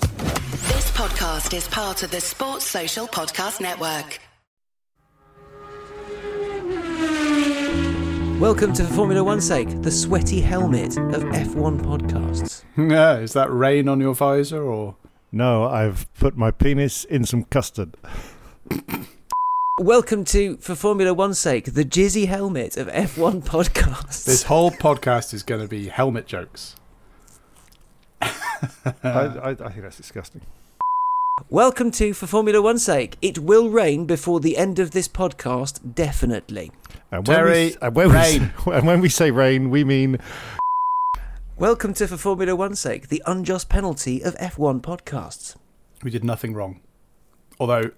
This podcast is part of the Sports Social Podcast Network. Welcome to For Formula One's sake, the sweaty helmet of F1 podcasts. Yeah, is that rain on your visor or? No, I've put my penis in some custard. Welcome to For Formula One's sake, the jizzy helmet of F1 podcasts. This whole podcast is going to be helmet jokes. I, I, I think that's disgusting. Welcome to For Formula One's sake. It will rain before the end of this podcast, definitely. And when Terry, we, and when rain. say- and when we say rain, we mean Welcome to For Formula One's sake, the unjust penalty of F1 podcasts. We did nothing wrong. Although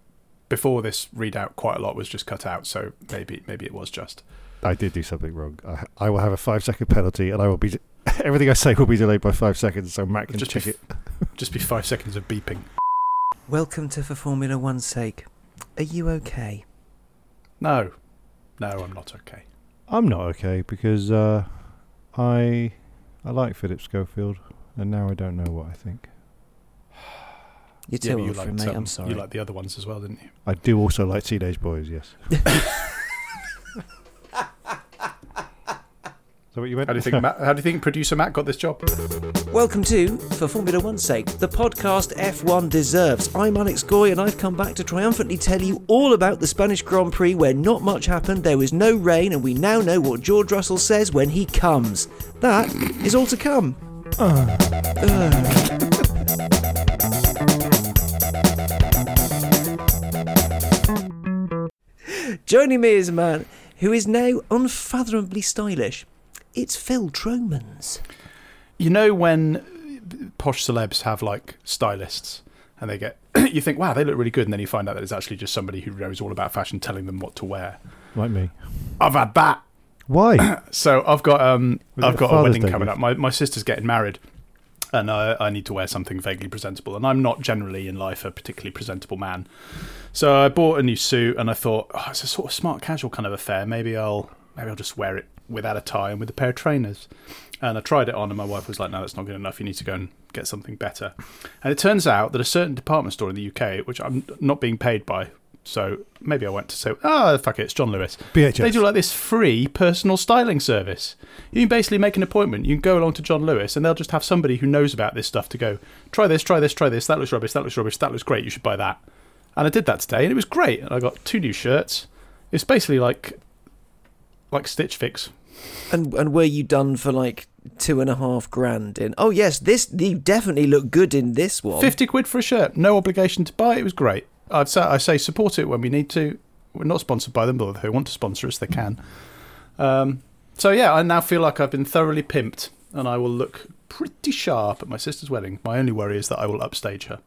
before this readout, quite a lot was just cut out, so maybe maybe it was just. I did do something wrong. I, I will have a five second penalty, and I will be everything I say will be delayed by five seconds, so Matt can Just check be, it. just be five seconds of beeping. Welcome to For Formula One's sake. Are you okay? No, no, I'm not okay. I'm not okay because uh, I I like Philip Schofield, and now I don't know what I think. You're Yeah, too but you for liked, me, um, I'm sorry. You like the other ones as well, didn't you? I do also like Teenage Boys, yes. so what you meant? How do you think? Matt, how do you think producer Matt got this job? Welcome to For Formula One's sake, the podcast F1 deserves. I'm Alex Goy, and I've come back to triumphantly tell you all about the Spanish Grand Prix where not much happened, there was no rain, and we now know what George Russell says when he comes. That is all to come. Joining me is a man who is now unfathomably stylish. It's Phil Tromans. You know when posh celebs have like stylists and they get you think wow they look really good and then you find out that it's actually just somebody who knows all about fashion telling them what to wear. like me. I've had that. Why? So I've got um Was I've got a wedding Day coming gift? up. My my sister's getting married, and I I need to wear something vaguely presentable. And I'm not generally in life a particularly presentable man. So I bought a new suit, and I thought oh, it's a sort of smart casual kind of affair. Maybe I'll maybe I'll just wear it without a tie and with a pair of trainers. And I tried it on, and my wife was like, "No, that's not good enough. You need to go and get something better." And it turns out that a certain department store in the UK, which I'm not being paid by. So maybe I went to say, oh, fuck it, it's John Lewis. BHS. They do like this free personal styling service. You can basically make an appointment. You can go along to John Lewis, and they'll just have somebody who knows about this stuff to go, try this, try this, try this. That looks rubbish. That looks rubbish. That looks great. You should buy that. And I did that today, and it was great. And I got two new shirts. It's basically like like Stitch Fix. And and were you done for like two and a half grand in? Oh yes, this you definitely look good in this one. Fifty quid for a shirt. No obligation to buy. It was great. I'd say I say support it when we need to. We're not sponsored by them, but if they want to sponsor us, they can. Um, so yeah, I now feel like I've been thoroughly pimped, and I will look pretty sharp at my sister's wedding. My only worry is that I will upstage her.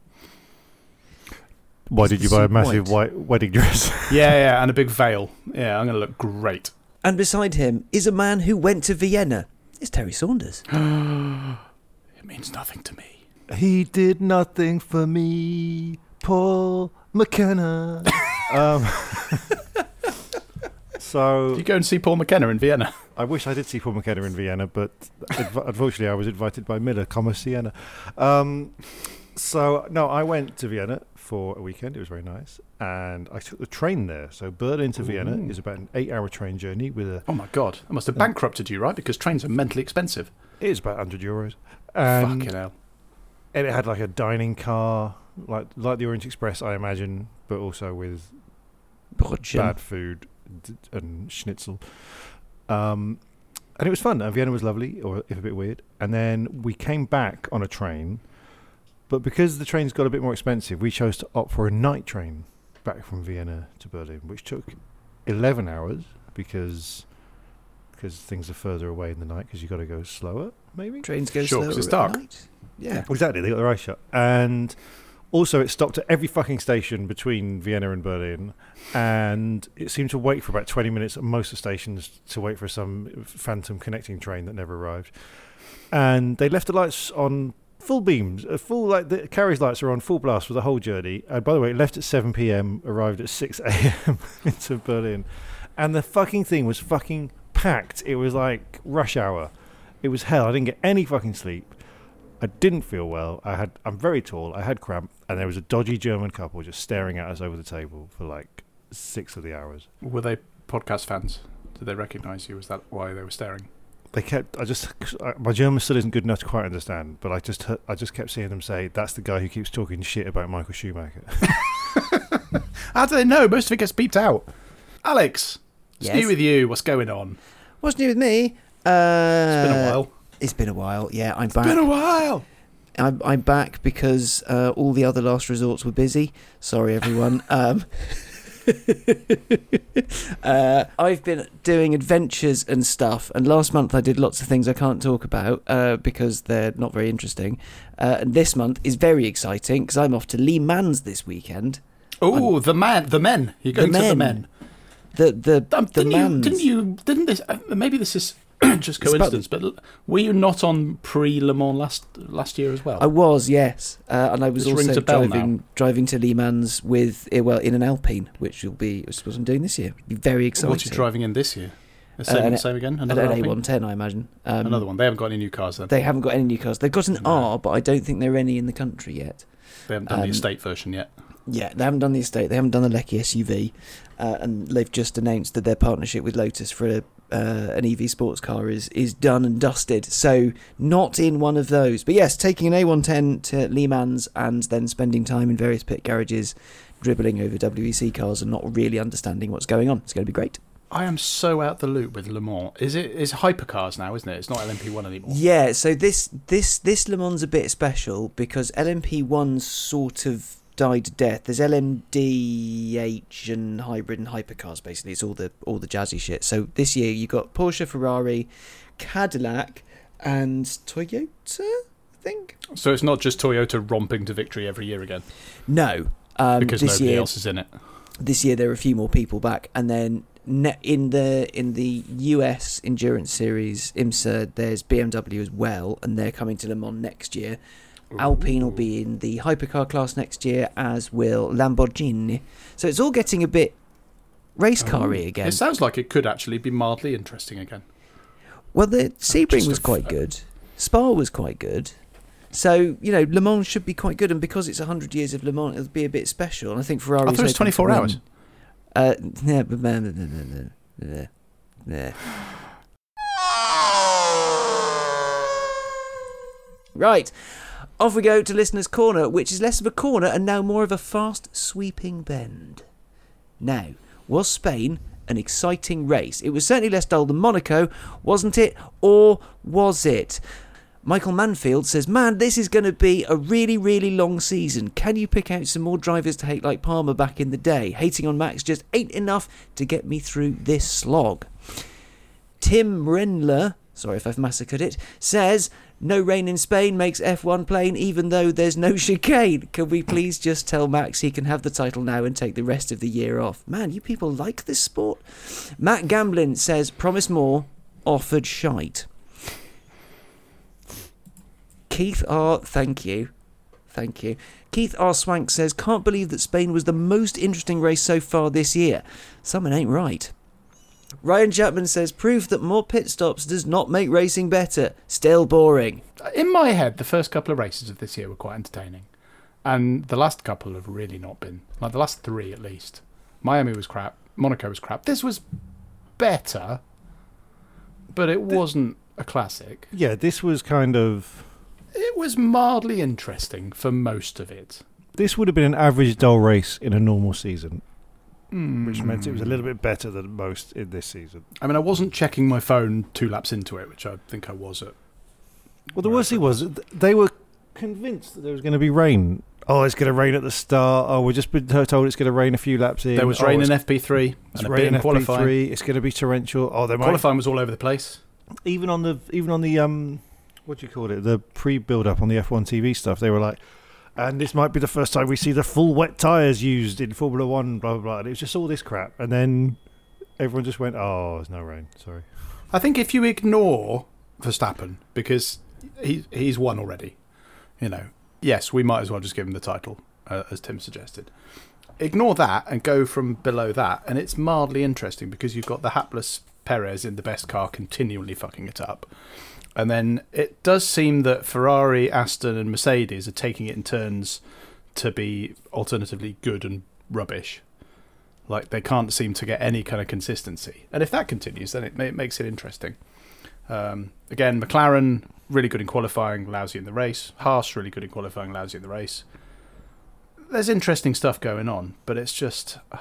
Why did you buy a massive white? white wedding dress? Yeah, yeah, and a big veil. Yeah, I'm going to look great. And beside him is a man who went to Vienna. It's Terry Saunders. It means nothing to me. he did nothing for me, Paul McKenna. um, so Did you go and see Paul McKenna in Vienna? I wish I did see Paul McKenna in Vienna, but unfortunately I was invited by Miller, comma Sienna. Um, so no, I went to Vienna for a weekend. It was very nice, and I took the train there. So Berlin to Vienna is about an eight-hour train journey with a. Oh my god, I must have bankrupted you, right? Because trains are mentally expensive. It is about hundred euros, and, Fucking hell. and it had like a dining car, like like the Orient Express, I imagine, but also with Brötchen. bad food and schnitzel. Um, and it was fun. And Vienna was lovely, or if a bit weird. And then we came back on a train, but because the trains got a bit more expensive, we chose to opt for a night train back from Vienna to Berlin, which took eleven hours because because things are further away in the night because you've got to go slower, maybe. Trains go Sure, 'cause slower it's at dark. night. Yeah. Exactly, they got their eyes shut. And also, it stopped at every fucking station between Vienna and Berlin. And it seemed to wait for about 20 minutes at most of the stations to wait for some phantom connecting train that never arrived. And they left the lights on full beams, uh, full like the carriage lights are on full blast for the whole journey. And by the way, it left at 7 p.m., arrived at 6 a.m. into Berlin. And the fucking thing was fucking packed. It was like rush hour. It was hell. I didn't get any fucking sleep. I didn't feel well. I had I'm very tall. I had cramp, and there was a dodgy German couple just staring at us over the table for like six of the hours. Were they podcast fans? Did they recognise you? Was that why they were staring? They kept. I just I, my German still isn't good enough to quite understand, but I just heard- I just kept seeing them say, "That's the guy who keeps talking shit about Michael Schumacher." How do they know? Most of it gets beeped out. Alex, it's Yes? new with you. What's going on? What's new with me? Uh, It's been a while. It's been a while. Yeah, I'm back. Been a while. I'm, I'm back because uh, all the other last resorts were busy. Sorry, everyone. um, uh, I've been doing adventures and stuff, and last month I did lots of things I can't talk about uh, because they're not very interesting. Uh, and this month is very exciting because I'm off to Le Mans this weekend. Oh, the man, the men. You're going to the men. men. The the Um, the didn't you? Didn't you? Didn't this? Uh, maybe this is just coincidence. But were you not on pre Le Mans last last year as well? I was, yes, uh, and I was This also driving now. driving to Le Mans with eh, well in an Alpine, which will be which is what I'm doing this year. Be very exciting. What's you driving in this year? The same, an- same again? Another Alpine? A110, I imagine. Um, Another one. They haven't got any new cars then. They haven't got any new cars. They've got an No. R, but I don't think there are any in the country yet. They haven't done um, the estate version yet. Yeah, they haven't done the estate. They haven't done the Lecky SUV, uh, and they've just announced that their partnership with Lotus for a, uh, an EV sports car is is done and dusted. So not in one of those. But yes, taking an A110 to Le Mans and then spending time in various pit garages, dribbling over WEC cars and not really understanding what's going on. It's going to be great. I am so out the loop with Le Mans. Is? It's hypercars now, isn't it? It's not LMP1 anymore. Yeah, so this this this Le Mans a bit special because LMP1 sort of died to death. There's LMDH and hybrid and hypercars basically. It's all the all the jazzy shit. So this year you've got Porsche, Ferrari, Cadillac, and Toyota. I think So it's not just Toyota romping to victory every year again no. Um, because this nobody year, else is in it. this year there are a few more people back, and then in the in the US Endurance Series IMSA, there's BMW as well, and they're coming to Le Mans next year. Alpine will be in the hypercar class next year, as will Lamborghini. So it's all getting a bit race carry again. It sounds like it could actually be mildly interesting again. Well, the Sebring was quite good. Spa was quite good. So you know, Le Mans should be quite good, and because it's hundred years of Le Mans, it'll be a bit special. And I think Ferrari. I thought it was 24 hours. Uh, yeah, but no, no, no. Right, off we go to listeners' corner, which is less of a corner and now more of a fast sweeping bend. Now, was Spain an exciting race? It was certainly less dull than Monaco, wasn't it? Or was it? Michael Mansfield says, Man, this is going to be a really, really long season. Can you pick out some more drivers to hate like Palmer back in the day? Hating on Max just ain't enough to get me through this slog. Tim Renler, sorry if I've massacred it, says, No rain in Spain makes F1 plain even though there's no chicane. Can we please just tell Max he can have the title now and take the rest of the year off? Man, you people like this sport. Matt Gamblin says, Promise more, offered shite. Keith R. Thank you. Thank you. Keith R. Swank says, Can't believe that Spain was the most interesting race so far this year. Someone ain't right. Ryan Chapman says, Proof that more pit stops does not make racing better. Still boring. In my head, the first couple of races of this year were quite entertaining, and the last couple have really not been. Like the last three, at least. Miami was crap. Monaco was crap. This was better, but it wasn't a classic. yeah, this was kind of. It was mildly interesting for most of it. This would have been an average dull race in a normal season, Hmm. which meant it was a little bit better than most in this season. I mean, I wasn't checking my phone two laps into it, which I think I was at. Well, the worst thing was they were convinced that there was going to be rain. Oh, it's going to rain at the start. Oh, we've just been told it's going to rain a few laps in. There was oh, rain in FP3 it's and a bit rain in in qualifying. FP3. It's going to be torrential. Oh, they might Qualifying was all over the place. even on the even on the um what do you call it? The pre-build up on the F1 TV stuff. They were like, and this might be the first time we see the full wet tires used in Formula One. Blah blah blah. And it was just all this crap, and then everyone just went, "Oh, there's no rain. Sorry." I think if you ignore Verstappen because he he's won already, you know, yes, we might as well just give him the title, uh, as Tim suggested. Ignore that and go from below that, and it's mildly interesting because you've got the hapless Perez in the best car continually fucking it up. And then it does seem that Ferrari, Aston, and Mercedes are taking it in turns to be alternatively good and rubbish. Like they can't seem to get any kind of consistency. And if that continues, then it, it makes it interesting. Um, again, McLaren really good in qualifying, lousy in the race. Haas really good in qualifying, lousy in the race. There's interesting stuff going on, but it's just.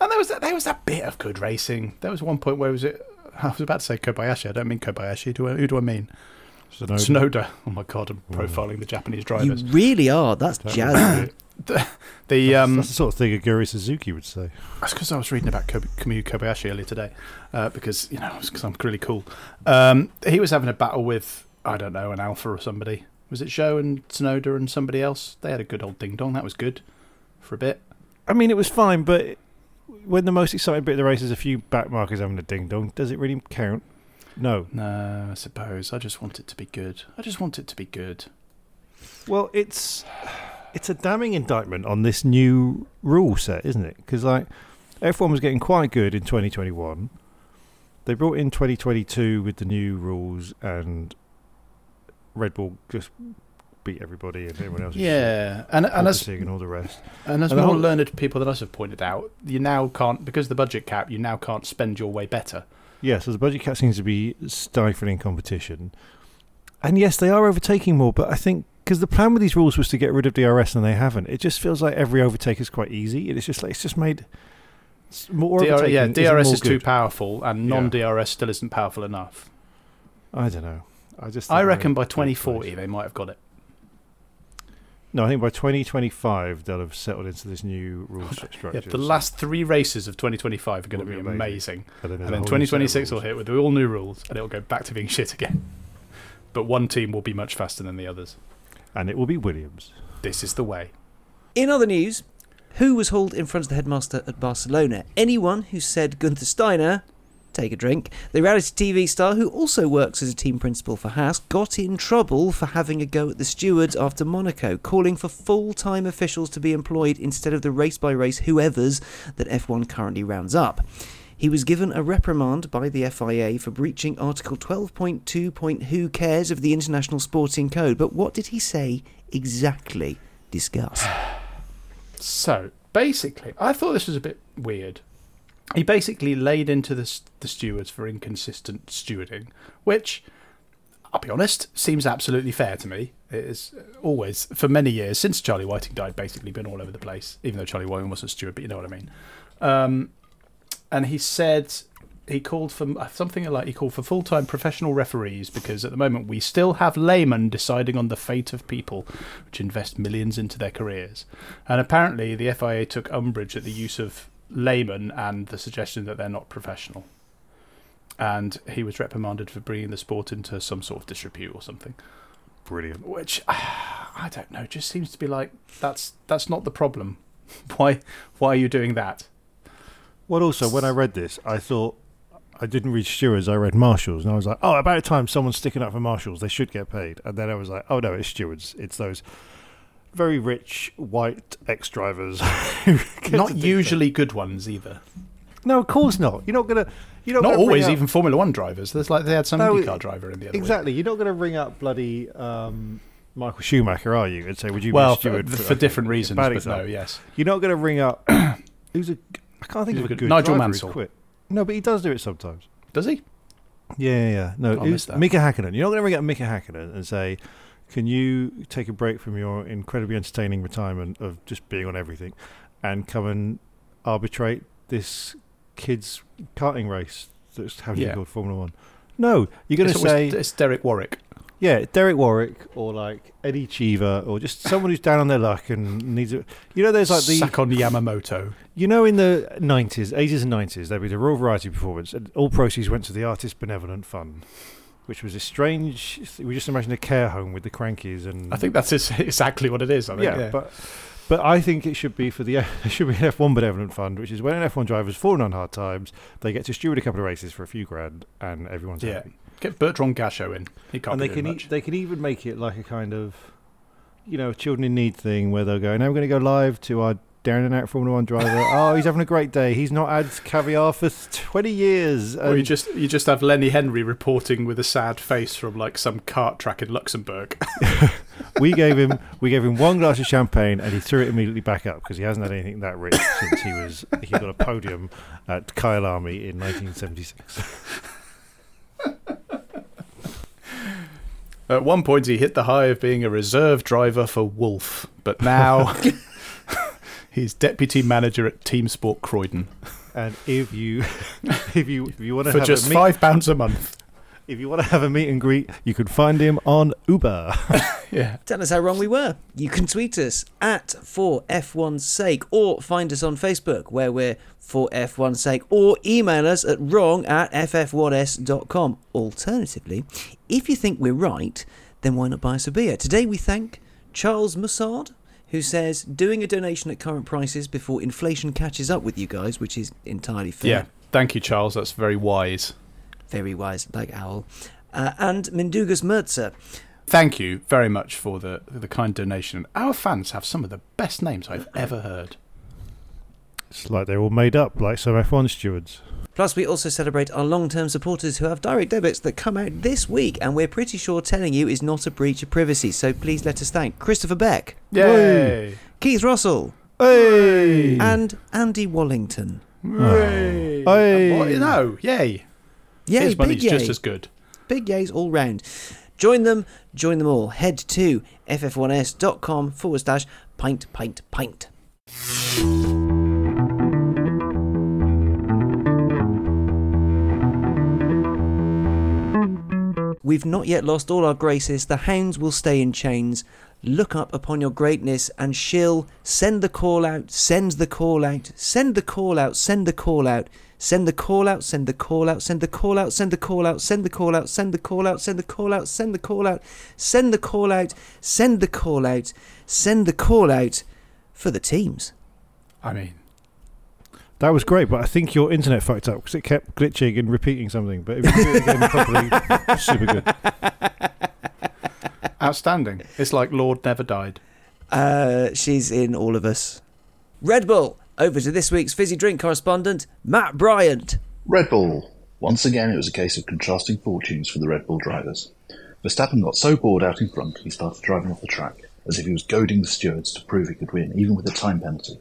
And there was that, there was that bit of good racing. There was one point where was it? I was about to say Kobayashi. I don't mean Kobayashi. Do I, who do I mean? Sonoda. Tsunoda. Oh my god, I'm profiling the Japanese drivers. You really are. That's jazz. The, the um, That's the sort of thing Aguri Suzuki would say. That's because I was reading about Kob- Kamui Kobayashi earlier today, uh, because you know, because I'm really cool. Um, he was having a battle with I don't know an Alpha or somebody. Was it Zhou and Tsunoda and somebody else? They had a good old ding dong. That was good for a bit. I mean, it was fine, but when the most exciting bit of the race is a few back markers having a ding dong, does it really count? No. No, I suppose I just want it to be good. I just want it to be good. Well, it's it's a damning indictment on this new rule set, isn't it? Because like F1 was getting quite good in 2021. They brought in 2022 with the new rules, and Red Bull just beat everybody, and everyone else. was Yeah, and and as focusing and all the rest. and as And the more whole- learned people than us have pointed out, you now can't because of the budget cap. You now can't spend your way better. Yeah, so the budget cap seems to be stifling competition. And yes, they are overtaking more, but I think because the plan with these rules was to get rid of DRS and they haven't, it just feels like every overtake is quite easy. It's just like it's just made more DR, yeah, DRS more is too powerful, and non-DRS still isn't powerful enough. I don't know. I just I reckon by in a bad 2040 they might have got it. No, I think by 2025 they'll have settled into this new rule stru- Yeah, structure. the last three races of 2025 are going to be be amazing, amazing. and then, and then 2026 will hit with all new rules, and it'll go back to being shit again. But one team will be much faster than the others. and it will be Williams. This is the way. In other news, who was hauled in front of the headmaster at Barcelona? Anyone who said Gunther Steiner, take a drink, the reality TV star who also works as a team principal for Haas, got in trouble for having a go at the stewards after Monaco, calling for full time officials to be employed instead of the race by race whoever's that F1 currently rounds up. He was given a reprimand by the FIA for breaching Article 12.2. Point Who cares of the International Sporting Code? But what did he say exactly? Discuss. So basically, I thought this was a bit weird. He basically laid into the, the stewards for inconsistent stewarding, which, I'll be honest, seems absolutely fair to me. It is always, for many years, since Charlie Whiting died, basically been all over the place, even though Charlie Whiting wasn't a steward, but you know what I mean. Um, and he said he called for something like he called for full-time professional referees because at the moment we still have laymen deciding on the fate of people which invest millions into their careers and apparently the FIA took umbrage at the use of laymen and the suggestion that they're not professional and he was reprimanded for bringing the sport into some sort of disrepute or something Brilliant. which I don't know just seems to be like that's that's not the problem why why are you doing that Well, also, when I read this, I thought I didn't read stewards, I read marshals, and I was like, oh, about time someone's sticking up for marshals. They should get paid. And then I was like, oh, no, it's stewards. It's those very rich white ex drivers. not usually good ones either No, of course not. You're not going to. You're not, not gonna always up- even Formula One drivers. There's like they had some No, IndyCar driver in the other week. Exactly. You're not going to ring up bloody um, Michael Schumacher, are you? And say, would you Well, be steward for, for okay, different reasons, bad but no, yes. You're not going to ring up. who's a? I can't think Who's of a good- good Nigel Mansell. Quit. No, but he does do it sometimes. Does he? Yeah, yeah, yeah. No, I who's- missed that. Mika Hakkinen. You're not going to ring up Mika Hakkinen and say, "Can you take a break from your incredibly entertaining retirement of just being on everything, and come and arbitrate this kids karting race that's having Yeah. called Formula One?" No, you're going to say, it's Derek Warwick. yeah, Derek Warwick or like Eddie Cheever or just someone who's down on their luck and needs a. You know, there's like the Sakon Yamamoto. you know, in the 90s, 80s and 90s, there'd be the Royal Variety Performance, and all proceeds went to the Artist Benevolent Fund. Which was a strange. We just imagine a care home with the crankies and I think that's exactly what it is. I think. yeah, but but I think it should be for the it should be an F1 benevolent fund, which is when an F1 driver's fallen on hard times, they get to steward a couple of races for a few grand, and everyone's Yeah. happy. get Bertrand Gachot in. He can't and they can much. e- they can even make it like a kind of you know children in need thing where they'll go now we're going to go live to our down and out Formula One driver. oh, he's having a great day. He's not had caviar for twenty years. Or you just you just have Lenny Henry reporting with a sad face from like some cart track in Luxembourg. we gave him we gave him one glass of champagne and he threw it immediately back up because he hasn't had anything that rich since he was he got a podium at Kyalami in 1976. At one point, he hit the high of being a reserve driver for Wolf, but now he's deputy manager at Team Sport Croydon And if you if you if you want to for have just a meet, five pounds a month. if you want to have a meet and greet, you can find him on Uber. Yeah, Tell us how wrong we were. You can tweet us at for F1's sake or find us on Facebook where we're for F1's sake or email us at wrong at ff1s.com. Alternatively, if you think we're right, then why not buy us a beer? Today we thank Charles Mussard who says doing a donation at current prices before inflation catches up with you guys, which is entirely fair. yeah. Thank you, Charles. That's very wise. Very wise, like Owl. Uh, and Mindugas Mertzer. Thank you very much for the the kind donation. Our fans have some of the best names I've ever heard. It's like they're all made up, like some F1 stewards. Plus, we also celebrate our long term supporters who have direct debits that come out this week, and we're pretty sure telling you is not a breach of privacy. So please let us thank Christopher Beck, Yay! Keith Russell, Hey! and Andy Wallington. Yay! Hey! Ah. What? No, yay! Yay, His big money's yay. just as good. Big yays all round. Join them, join them all. Head to ff1s.com forward slash pint, pint, pint. We've not yet lost all our graces. The hounds will stay in chains. Look up upon your greatness and shill. Send the call out, send the call out, send the call out, send the call out, send the call out, send the call out, send the call out, send the call out, send the call out, send the call out, send the call out, send the call out, send the call out, send the call out, send the call out for the teams. I mean, That was great, but I think your internet fucked up because it kept glitching and repeating something. But if you do it again properly, super good. outstanding. It's like Lord never died. Uh, she's in all of us. Red Bull. Over to this week's fizzy drink correspondent, Matt Bryant. Red Bull. Once again, it was a case of contrasting fortunes for the Red Bull drivers. Verstappen got so bored out in front, he started driving off the track, as if he was goading the stewards to prove he could win, even with a time penalty.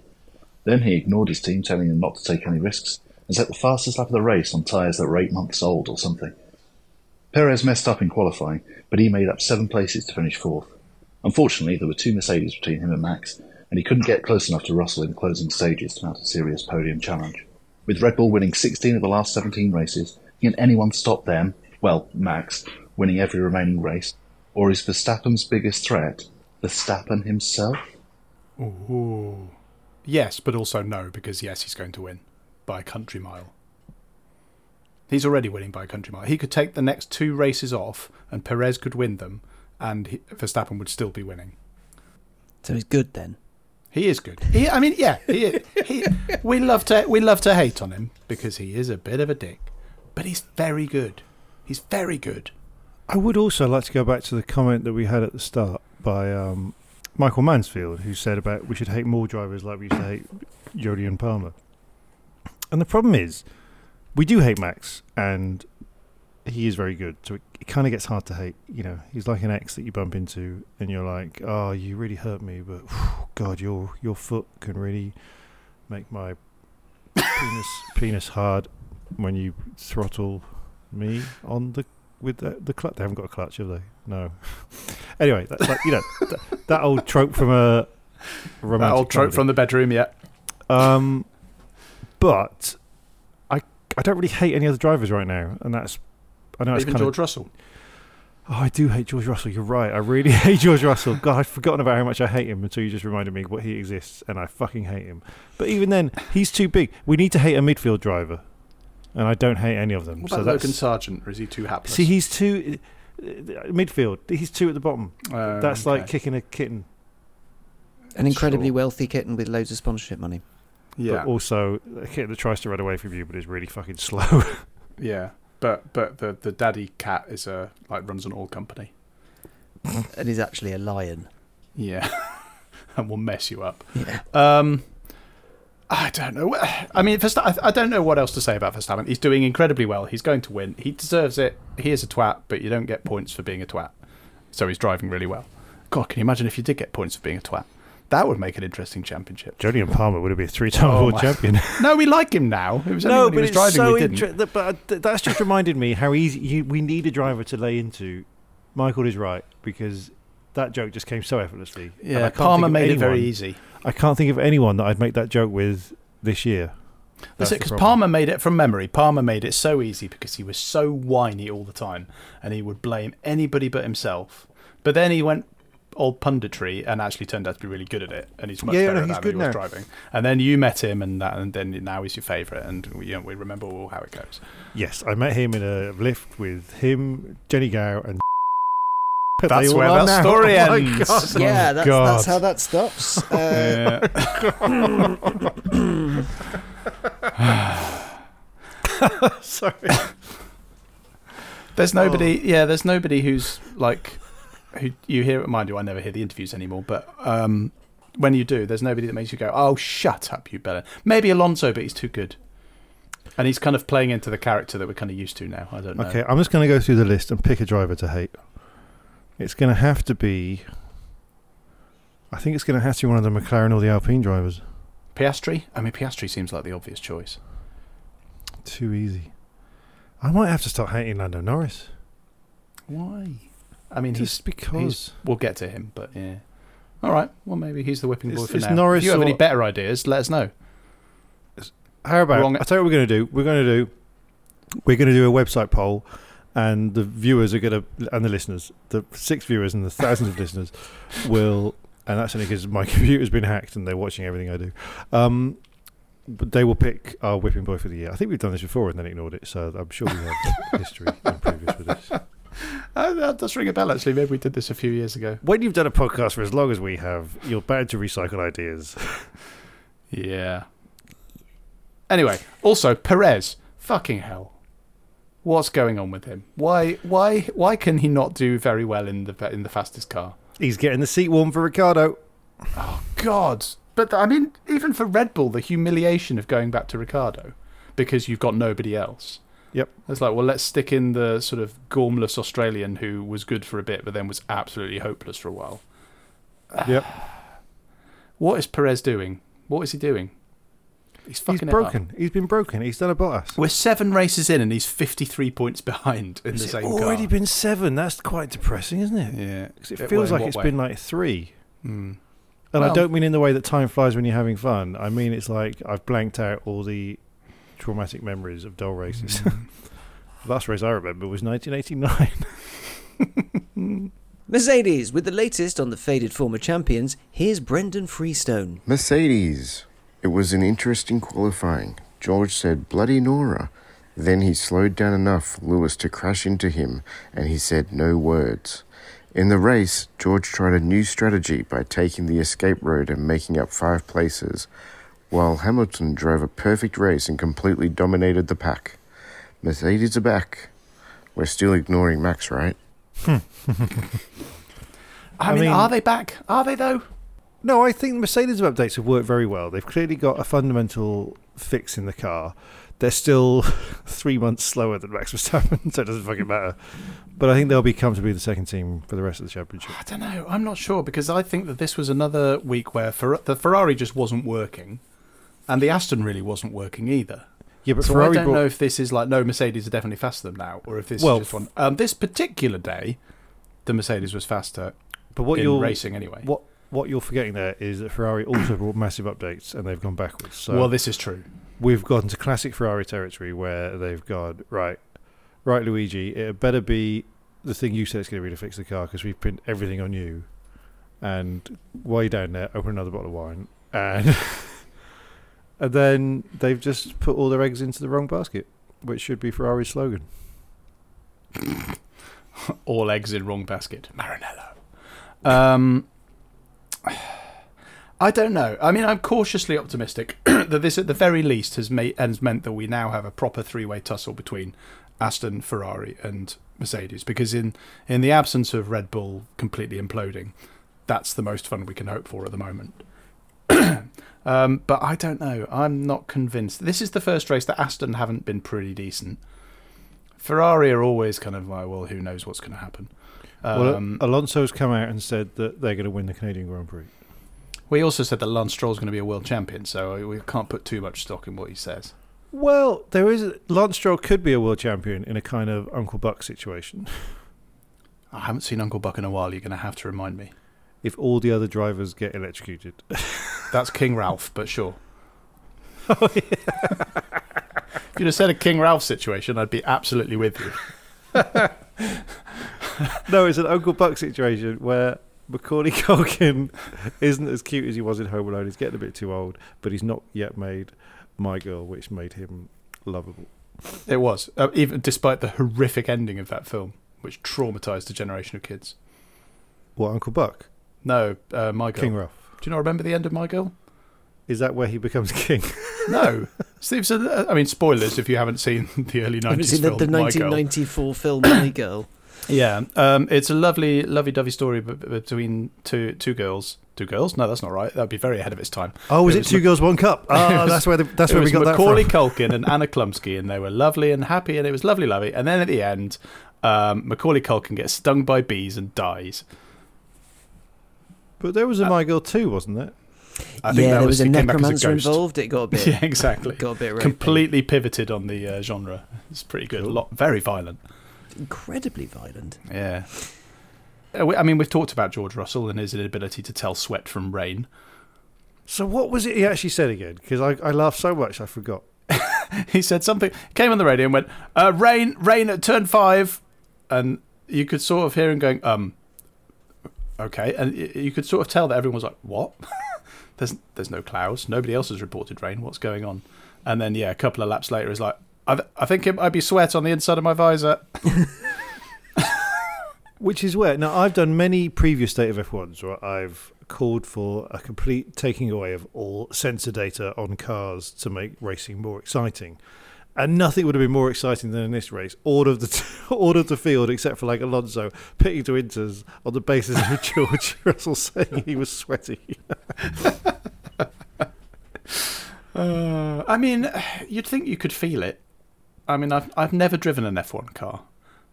Then he ignored his team, telling them not to take any risks, and set the fastest lap of the race on tyres that were eight months old or something. Perez messed up in qualifying, but he made up seven places to finish fourth. Unfortunately, there were two Mercedes between him and Max, and he couldn't get close enough to Russell in the closing stages to mount a serious podium challenge. With Red Bull winning 16 of the last 17 races, can anyone stop them? Well, Max, winning every remaining race? Or is Verstappen's biggest threat Verstappen himself? Ooh. Yes, but also no, because yes, he's going to win by a country mile. He's already winning by a country mile. He could take the next two races off, and Perez could win them, and he, Verstappen would still be winning. So he's good then. He is good. He, I mean, yeah, he, he, we love to we love to hate on him because he is a bit of a dick, but he's very good. He's very good. I would also like to go back to the comment that we had at the start by um, Michael Mansfield, who said about we should hate more drivers like we used to hate Jolyon Palmer. And the problem is, we do hate Max, and he is very good. So it, it kind of gets hard to hate. You know, he's like an ex that you bump into, and you're like, "Oh, you really hurt me," but God, your your foot can really make my penis penis hard when you throttle me on the with the, the clutch. They haven't got a clutch, have they? No. anyway, that's like you know that, that old trope from a romantic That old trope comedy. from the bedroom, yeah. Um, but I I don't really hate any other drivers right now, and that's I know it's Even kind George of. Russell. Oh, I do hate George Russell. You're right. I really hate George Russell. God, I'd forgotten about how much I hate him until you just reminded me what he exists, and I fucking hate him. But even then, he's too big. We need to hate a midfield driver. and I don't hate any of them. What so about that's Logan Sargeant, or is he too hapless? see, he's uh, midfield. He's two at the bottom. Uh, that's like okay. kicking a kitten. An incredibly Sure. wealthy kitten with loads of sponsorship money. yeah, But also a kitten that tries to run away from you, but is really fucking slow. yeah. But but the the daddy cat is a like runs an oil company. and is actually a lion. Yeah, and will mess you up. Yeah. Um, I don't know. I mean, Versta- I I don't know what else to say about Verstappen. He's doing incredibly well. He's going to win. He deserves it. He is a twat, but you don't get points for being a twat. So he's driving really well. God, can you imagine if you did get points for being a twat? That would make an interesting championship. And Palmer would have been a three-time Oh world my- champion. No, we like him now. It was when he was driving we didn't. inter- that- but uh, th- that's just reminded me how easy you, we need a driver to lay into. Michael is right because that joke just came so effortlessly. yeah, Palmer made it very easy. I can't think of anyone that I'd make that joke with this year. That's, it, because. Palmer made it from memory. Palmer made it so easy because he was so whiny all the time, and he would blame anybody but himself. But then he went all punditry and actually turned out to be really good at it, and he's much Yeah, better no, at he's that than he was now. driving. And then you met him, and that, and then now he's your favourite, and you know, we remember all how it goes. Yes, I met him in a lift with him, Jennie Gow, and That's where are that now. story Oh ends. God. yeah, that's, God. that's how that stops. Uh, sorry. There's nobody. Yeah, there's nobody who's like who you hear. Mind you, I never hear the interviews anymore. But um, when you do, there's nobody that makes you go, "Oh, shut up, you better." Maybe Alonso, but he's too good, and he's kind of playing into the character that we're kind of used to now. I don't know. Okay, I'm just going to go through the list and pick a driver to hate. It's going to have to be. I think it's going to have to be one of the McLaren or the Alpine drivers. Piastri. I mean, Piastri seems like the obvious choice. Too easy. I might have to start hating Lando Norris. Why? I mean, he's Just because. We'll get to him, but yeah. All right. Well, maybe he's the whipping boy It's- for it's now. Norris if you have any better ideas, let us know. How about? Wrong- I'll tell you what we're going to do. We're going to do. We're going to do a website poll, and the viewers are going to, and the listeners, the six viewers and the thousands of listeners, will, and that's only because my computer's been hacked and they're watching everything I do. Um, but they will pick our whipping boy for the year. I think we've done this before and then ignored it, so I'm sure we have history in previous with this. Uh, that does ring a bell, actually. Maybe we did this a few years ago. When you've done a podcast for as long as we have, you're bound to recycle ideas. Yeah. Anyway, also Perez. Fucking hell. What's going on with him? Why why why can he not do very well in the in the fastest car? He's getting the seat warm for Ricciardo. Oh God. But I mean, even for Red Bull, the humiliation of going back to Ricciardo because you've got nobody else. Yep. It's like, well, let's stick in the sort of gormless Australian who was good for a bit, but then was absolutely hopeless for a while. Yep. What is Perez doing? What is he doing? He's He's fucking it up. broken. He's been broken. He's done a Bottas. We're seven races in, and he's fifty-three points behind in Has the it same already car. been seven? That's quite depressing, isn't it? Yeah, because it Uh, feels well, like it's what way? been like three. Hmm. And I don't mean in the way that time flies when you're having fun. I mean it's like I've blanked out all the traumatic memories of dull races. Hmm. the last race I remember was 1989. Mercedes, with the latest on the faded former champions, here's Brendan Freestone. Mercedes. It was an interesting qualifying. George said, Bloody Nora. Then he slowed down enough for Lewis to crash into him, and he said no words. In the race, George tried a new strategy by taking the escape road and making up five places, while Hamilton drove a perfect race and completely dominated the pack. Mercedes are back. We're still ignoring Max, right? I, hmm. I mean, mean- are they back? Are they though? No, I think Mercedes updates have worked very well. They've clearly got a fundamental fix in the car. They're still three months slower than Max Verstappen, so it doesn't fucking matter. But I think they'll be comfortably the second team for the rest of the championship. I don't know. I'm not sure because I think that this was another week where Fer- the Ferrari just wasn't working, and the Aston really wasn't working either. Yeah, but so Ferrari I don't brought, know if this is like no Mercedes are definitely faster than now, or if this Well, is just one. Um, this particular day, the Mercedes was faster but what in you're racing anyway. what what you're forgetting there is that Ferrari also brought massive updates and they've gone backwards. So well, this is true. we've gotten to classic Ferrari territory where they've gone right, right, Luigi. It better be the thing you said it's going to be to fix the car because we've pinned everything on you. And while you're down there, open another bottle of wine, and and then they've just put all their eggs into the wrong basket. which should be Ferrari's slogan. All eggs in wrong basket. Maranello. Um, I don't know. I mean, I'm cautiously optimistic that this, at the very least, has, made, has meant that we now have a proper three-way tussle between Aston, Ferrari, and Mercedes. Because in in the absence of Red Bull completely imploding, that's the most fun we can hope for at the moment. um, but I don't know. I'm not convinced. This is the first race that Aston haven't been pretty decent. Ferrari are always kind of like, well, who knows what's going to happen. Well, Um, Alonso's come out and said that they're going to win the Canadian Grand Prix. we also said that Lance Stroll's going to be a world champion, so we can't put too much stock in what he says. Well, there is Lance Stroll could be a world champion in a kind of Uncle Buck situation I haven't seen Uncle Buck in a while. You're going to have to remind me. if all the other drivers get electrocuted. That's King Ralph, but sure. if you'd have said a King Ralph situation, I'd be absolutely with you. no, it's an Uncle Buck situation where Macaulay Culkin isn't as cute as he was in Home Alone. He's getting a bit too old, but he's not yet made My Girl, which made him lovable. It was, uh, even despite the horrific ending of that film, which traumatized a generation of kids. What Uncle Buck? No, uh, My Girl. King Ralph. Do you not remember the end of My Girl? Is that where he becomes king? No. Steve's, uh, I mean, spoilers if you haven't seen the early 90s Have you seen the, film, the My Girl. 1994 film My Girl? Yeah, um, it's a lovely, lovey-dovey story b- b- between two two girls. Two girls? No, that's not right. That'd be very ahead of its time. Oh, was it, was two Mac- girls, one cup? It Ah, was- that's where the, that's where we got Macaulay that from. Culkin and Anna Chlumsky, and they were lovely and happy, and it was lovely, lovely. And then at the end, um, Macaulay Culkin gets stung by bees and dies. But there was a My Girl too, wasn't there? I think yeah, that there was, a he came back as necromancer ghost. involved. It got a bit. Yeah, exactly. Got a bit rapey. Completely pivoted on the uh, genre. It's pretty good. A lot, very violent. Incredibly violent. Yeah. Uh, I mean, we've talked about George Russell and his inability to tell sweat from rain. So what was it he actually said again? Because I, I laughed so much I forgot. he said something came on the radio and went uh, rain rain at turn five and you could sort of hear him going um okay and you could sort of tell that everyone was like what there's there's no clouds nobody else has reported rain what's going on and then yeah a couple of laps later he's like I, th- I think it might be sweat on the inside of my visor Which is where now I've done many previous state of F1s where I've called for a complete taking away of all sensor data on cars to make racing more exciting. And nothing would have been more exciting than in this race. All of the all of the field, except for like Alonso pitting to Inters on the basis of George Russell saying he was sweaty. uh, I mean you'd think you could feel it I mean I've, I've never driven an F1 car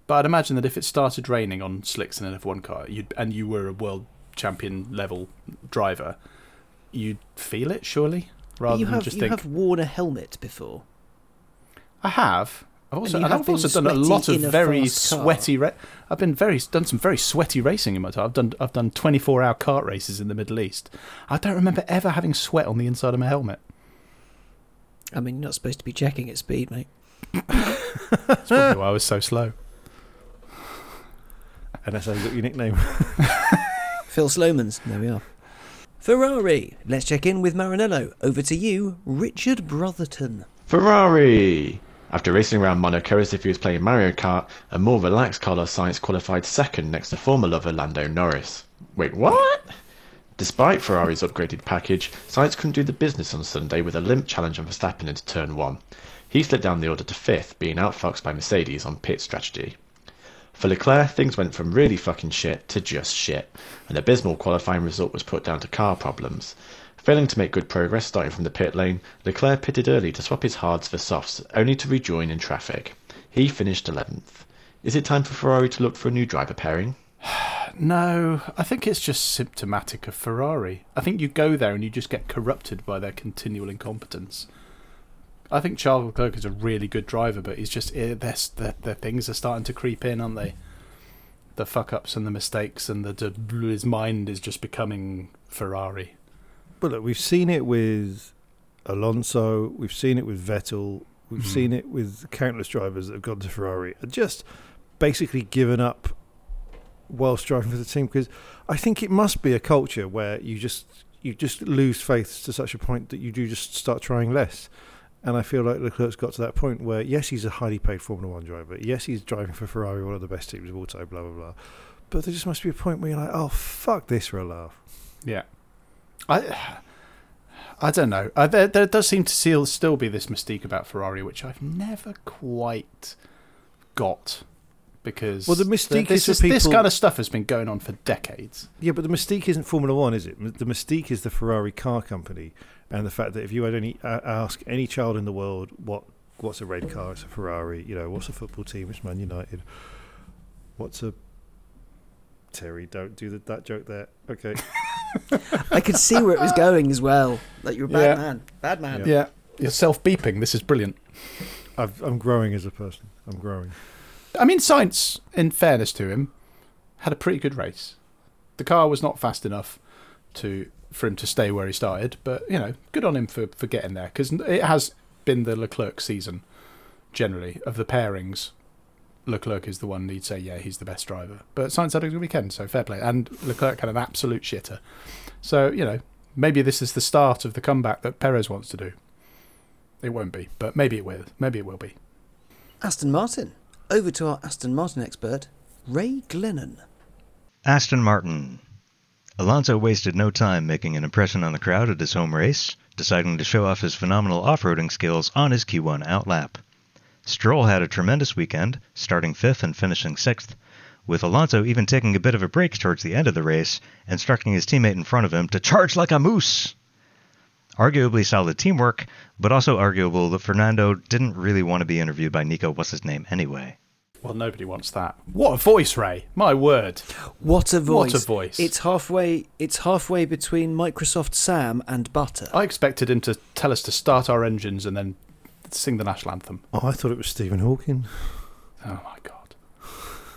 but I'd imagine that if it started raining on slicks in an F1 car you'd, and you were a world champion level driver you'd feel it surely rather you than have just you think have worn a helmet before. I have. I've also, you and I've also done a lot of very sweaty. Ra- I've been very done some very sweaty racing in my time. I've done I've done twenty four hour kart races in the Middle East. I don't remember ever having sweat on the inside of my helmet. I mean, you're not supposed to be checking at speed, mate. That's probably why I was so slow. And that's how you got your nickname. Phil Slomans. There we are. Ferrari. Let's check in with Maranello. Over to you, Richard Brotherton. Ferrari! After racing around Monaco as if he was playing Mario Kart, a more relaxed Carlos Sainz qualified second next to former lover Lando Norris. Wait, what? Despite Ferrari's upgraded package, Sainz couldn't do the business on Sunday with a limp challenge on Verstappen into turn 1. He slid down the order to fifth, being outfoxed by Mercedes on pit strategy. For Leclerc, things went from really fucking shit to just shit. An abysmal qualifying result was put down to car problems. Failing to make good progress starting from the pit lane, Leclerc pitted early to swap his hards for softs, only to rejoin in traffic. He finished 11th. Is it time for Ferrari to look for a new driver pairing? No, I think it's just symptomatic of Ferrari. I think you go there and you just get corrupted by their continual incompetence. I think Charles Leclerc is a really good driver, but he's just eh, their, their, their things are starting to creep in, aren't they? The fuck ups and the mistakes, and the, the his mind is just becoming Ferrari. But look, we've seen it with Alonso, we've seen it with Vettel, we've Mhm. seen it with countless drivers that have gone to Ferrari and just basically given up whilst driving for the team. Because I think it must be a culture where you just you just lose faith to such a point that you do just start trying less. And I feel like Leclerc's got to that point where, yes, he's a highly paid Formula One driver. Yes, he's driving for Ferrari, one of the best teams of all time, blah, blah, blah. But there just must be a point where you're like, oh, fuck this for a laugh. Yeah. I I don't know. Uh, there, there does seem to still, still be this mystique about Ferrari, which I've never quite got. Because Well, the mystique this, is for this kind of stuff has been going on for decades. Yeah, but the mystique isn't Formula One, is it? The mystique is the Ferrari car company, and the fact that if you had any uh, ask any child in the world what what's a red car, it's a Ferrari. You know, what's a football team? It's Man United. What's a Terry? Don't do the, that joke there. Okay. I could see where it was going as well. Like you're a bad Yeah. man, bad man. Yeah. You're self beeping. This is brilliant. I've, I'm growing as a person. I'm growing. I mean, Sainz, in fairness to him, had a pretty good race. The car was not fast enough to for him to stay where he started, but you know, good on him for, for getting there because it has been the Leclerc season generally of the pairings. Leclerc is the one you'd say, yeah, he's the best driver. But Sainz had a good weekend, so fair play. And Leclerc had an absolute shitter. So you know, maybe this is the start of the comeback that Perez wants to do. It won't be, but maybe it will. Maybe it will be. Aston Martin. Over to our Aston Martin expert, Ray Glennon. Aston Martin. Alonso wasted no time making an impression on the crowd at his home race, deciding to show off his phenomenal off-roading skills on his Q1 outlap. Stroll had a tremendous weekend, starting fifth and finishing sixth, with Alonso even taking a bit of a break towards the end of the race, and instructing his teammate in front of him to charge like a moose. Arguably solid teamwork, but also arguable that Fernando didn't really want to be interviewed by Nico What's His Name anyway. Well, nobody wants that. What a voice, Ray! My word. What a voice! What a voice. It's halfway. It's halfway between Microsoft Sam and Butter. I expected him to tell us to start our engines and then sing the national anthem. Oh, I thought it was Stephen Hawking. Oh my god.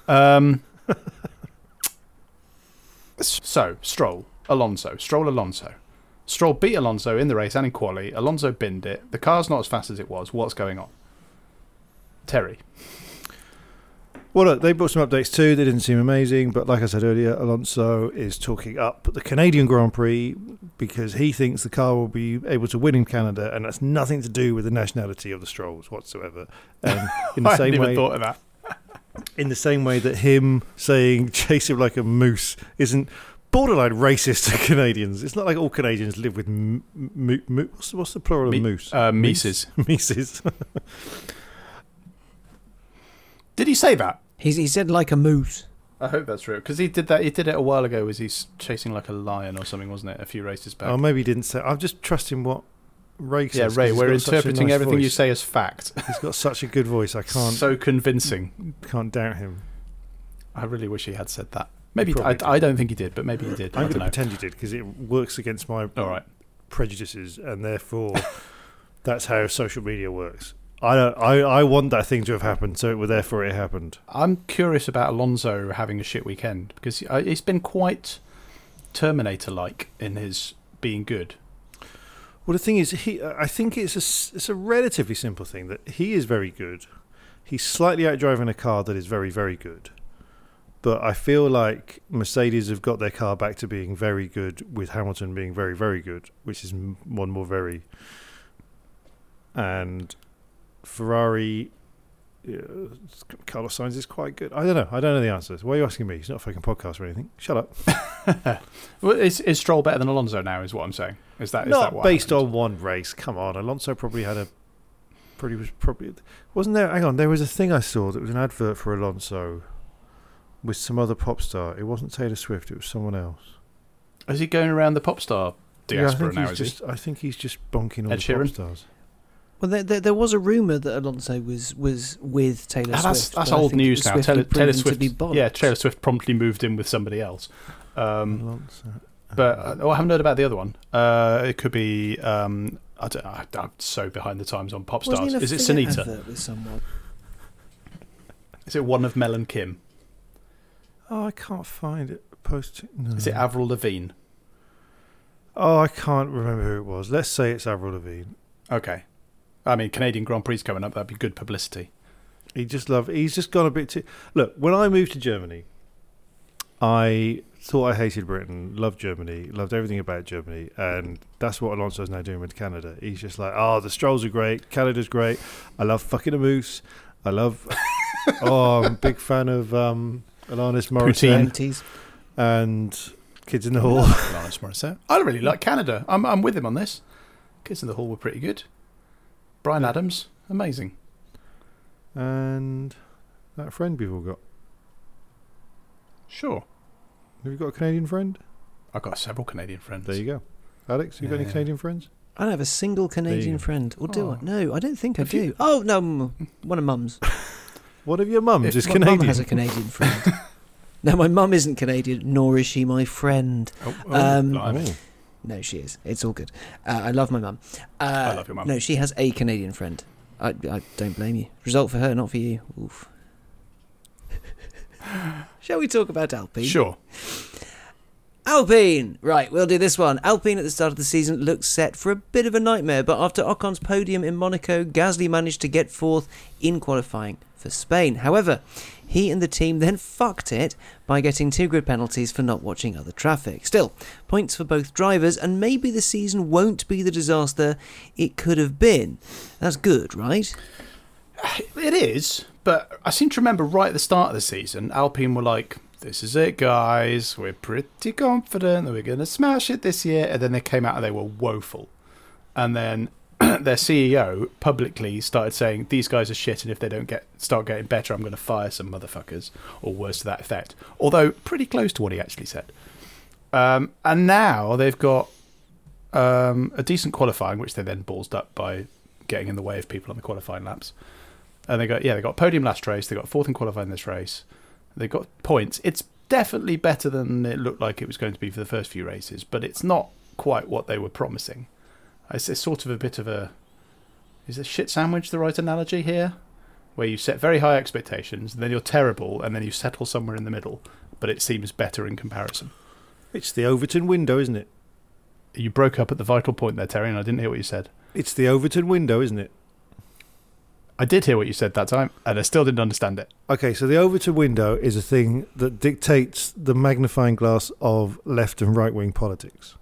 Um. so Stroll, Alonso, Stroll, Alonso. Stroll beat Alonso in the race and in quali. Alonso binned it. The car's not as fast as it was. What's going on? Terry. Well, look, they brought some updates too. They didn't seem amazing, but like I said earlier, Alonso is talking up the Canadian Grand Prix because he thinks the car will be able to win in Canada, and that's nothing to do with the nationality of the Strolls whatsoever. And in the I same way, thought of that. in the same way that him saying "chase him like a moose" isn't borderline racist to Canadians. It's not like all Canadians live with m- m- m- what's, the- what's the plural Me- of moose? uh. Mises. Mises. Did he say that? He's, he said like a moose. I hope that's true because he did that. He did it a while ago. Was he chasing like a lion or something? Wasn't it a few races back? oh, maybe he didn't say. I'm just trusting what Ray says. yeah, 'cause Ray. We're got such a interpreting nice everything you say as fact. He's got such a good voice. I can't so convincing. can't doubt him. I really wish he had said that. Maybe I. I don't think he did, but maybe he did. I I'm going to pretend you did because it works against my All right. prejudices, and therefore that's how social media works. I don't. I, I want that thing to have happened, so it, well, therefore it happened. I'm curious about Alonso having a shit weekend because uh, he's been quite Terminator-like in his being good. Well, the thing is, he. I think it's a it's a relatively simple thing that he is very good. He's slightly outdriving a car that is very very good, but I feel like Mercedes have got their car back to being very good with Hamilton being very very good, which is one more very. And Ferrari, uh, Carlos Sainz is quite good. I don't know. I don't know the answers. Why are you asking me? It's not a fucking podcast or anything. Shut up. Well, is, is Stroll better than Alonso now? Is what I'm saying. Is that is not that based happened? on one race. Come on, Alonso probably had a pretty was probably wasn't there. Hang on, there was a thing I saw that was an advert for Alonso with some other pop star. It wasn't Taylor Swift. It was someone else. Is he going around the pop star yeah, I think now? he's Is just. I think he's just bonking all Ed the pop stars. Well, there, there, there was a rumor that Alonso was was with Taylor he? Ah, Swift. that's that's but I old news now. Taylor, Taylor proven to Swift. be. Yeah, Taylor Swift promptly moved in with somebody else. Um, Alonso. but uh, oh, I haven't heard about the other one. Uh, it could be. Um, I don't, I, I'm so behind the times on pop Wasn't stars. he in a Is it Fiat Sunita? with someone? Is it one of Mel and Kim? Oh, I can't find it. Post. No. Is it Avril Lavigne? Oh, I can't remember who it was. Let's say it's Avril Lavigne. Okay. I mean, Canadian Grand Prix coming up. That'd be good publicity. He just love. He's just gone a bit too. Look, when I moved to Germany, I thought I hated Britain, loved Germany, loved everything about Germany, and that's what Alonso's now doing with Canada. He's just like, oh, the strolls are great, Canada's great. I love fucking a moose. I love. oh, I'm a big fan of um, Alanis Morissette Poutine. and Kids in the Hall. Alanis Morissette. I really like Canada. I'm I'm with him on this. Kids in the Hall were pretty good. Bryan Adams, amazing. and that friend we've all got. Sure. Have you got a Canadian friend? I've got several Canadian friends. There you go. Alex, you got any Canadian friends? I don't have a single Canadian friend. Or do I? Oh. No, I don't think I do. you- Oh, no, one of mum's. One of your mums If is My Canadian. mum has a Canadian friend. no, my mum isn't Canadian, nor is she my friend. Oh, oh, Um, blimey. No, she is. It's all good. Uh, I love my mum. Uh, I love your mum. No, she has a Canadian friend. I, I don't blame you. Result for her, not for you. Oof. Shall we talk about Alpine? Sure. Alpine! Right, we'll do this one. Alpine at the start of the season looks set for a bit of a nightmare, but after Ocon's podium in Monaco, Gasly managed to get fourth in qualifying for Spain. However, he and the team then fucked it by getting two grid penalties for not watching other traffic. Still, points for both drivers, and maybe the season won't be the disaster it could have been. That's good, right? It is, but I seem to remember right at the start of the season, Alpine were like, "This is it, guys. We're pretty confident that we're going to smash it this year." And then they came out and they were woeful. And then their CEO publicly started saying, "These guys are shit, and if they don't get start getting better, I'm going to fire some motherfuckers," or words to that effect. Although pretty close to what he actually said. Um, and now they've got um, a decent qualifying, which they then ballsed up by getting in the way of people on the qualifying laps. And they got yeah, they got podium last race. They got fourth in qualifying this race. They got points. It's definitely better than it looked like it was going to be for the first few races, but it's not quite what they were promising. It's, it's sort of a bit of a is a shit sandwich the right analogy here, where you set very high expectations, and then you're terrible, and then you settle somewhere in the middle, but it seems better in comparison. It's the Overton window, isn't it? You broke up at the vital point there, Terry, and I didn't hear what you said. It's the Overton window, isn't it? I did hear what you said that time, and I still didn't understand it. Okay, so the Overton window is a thing that dictates the magnifying glass of left and right wing politics.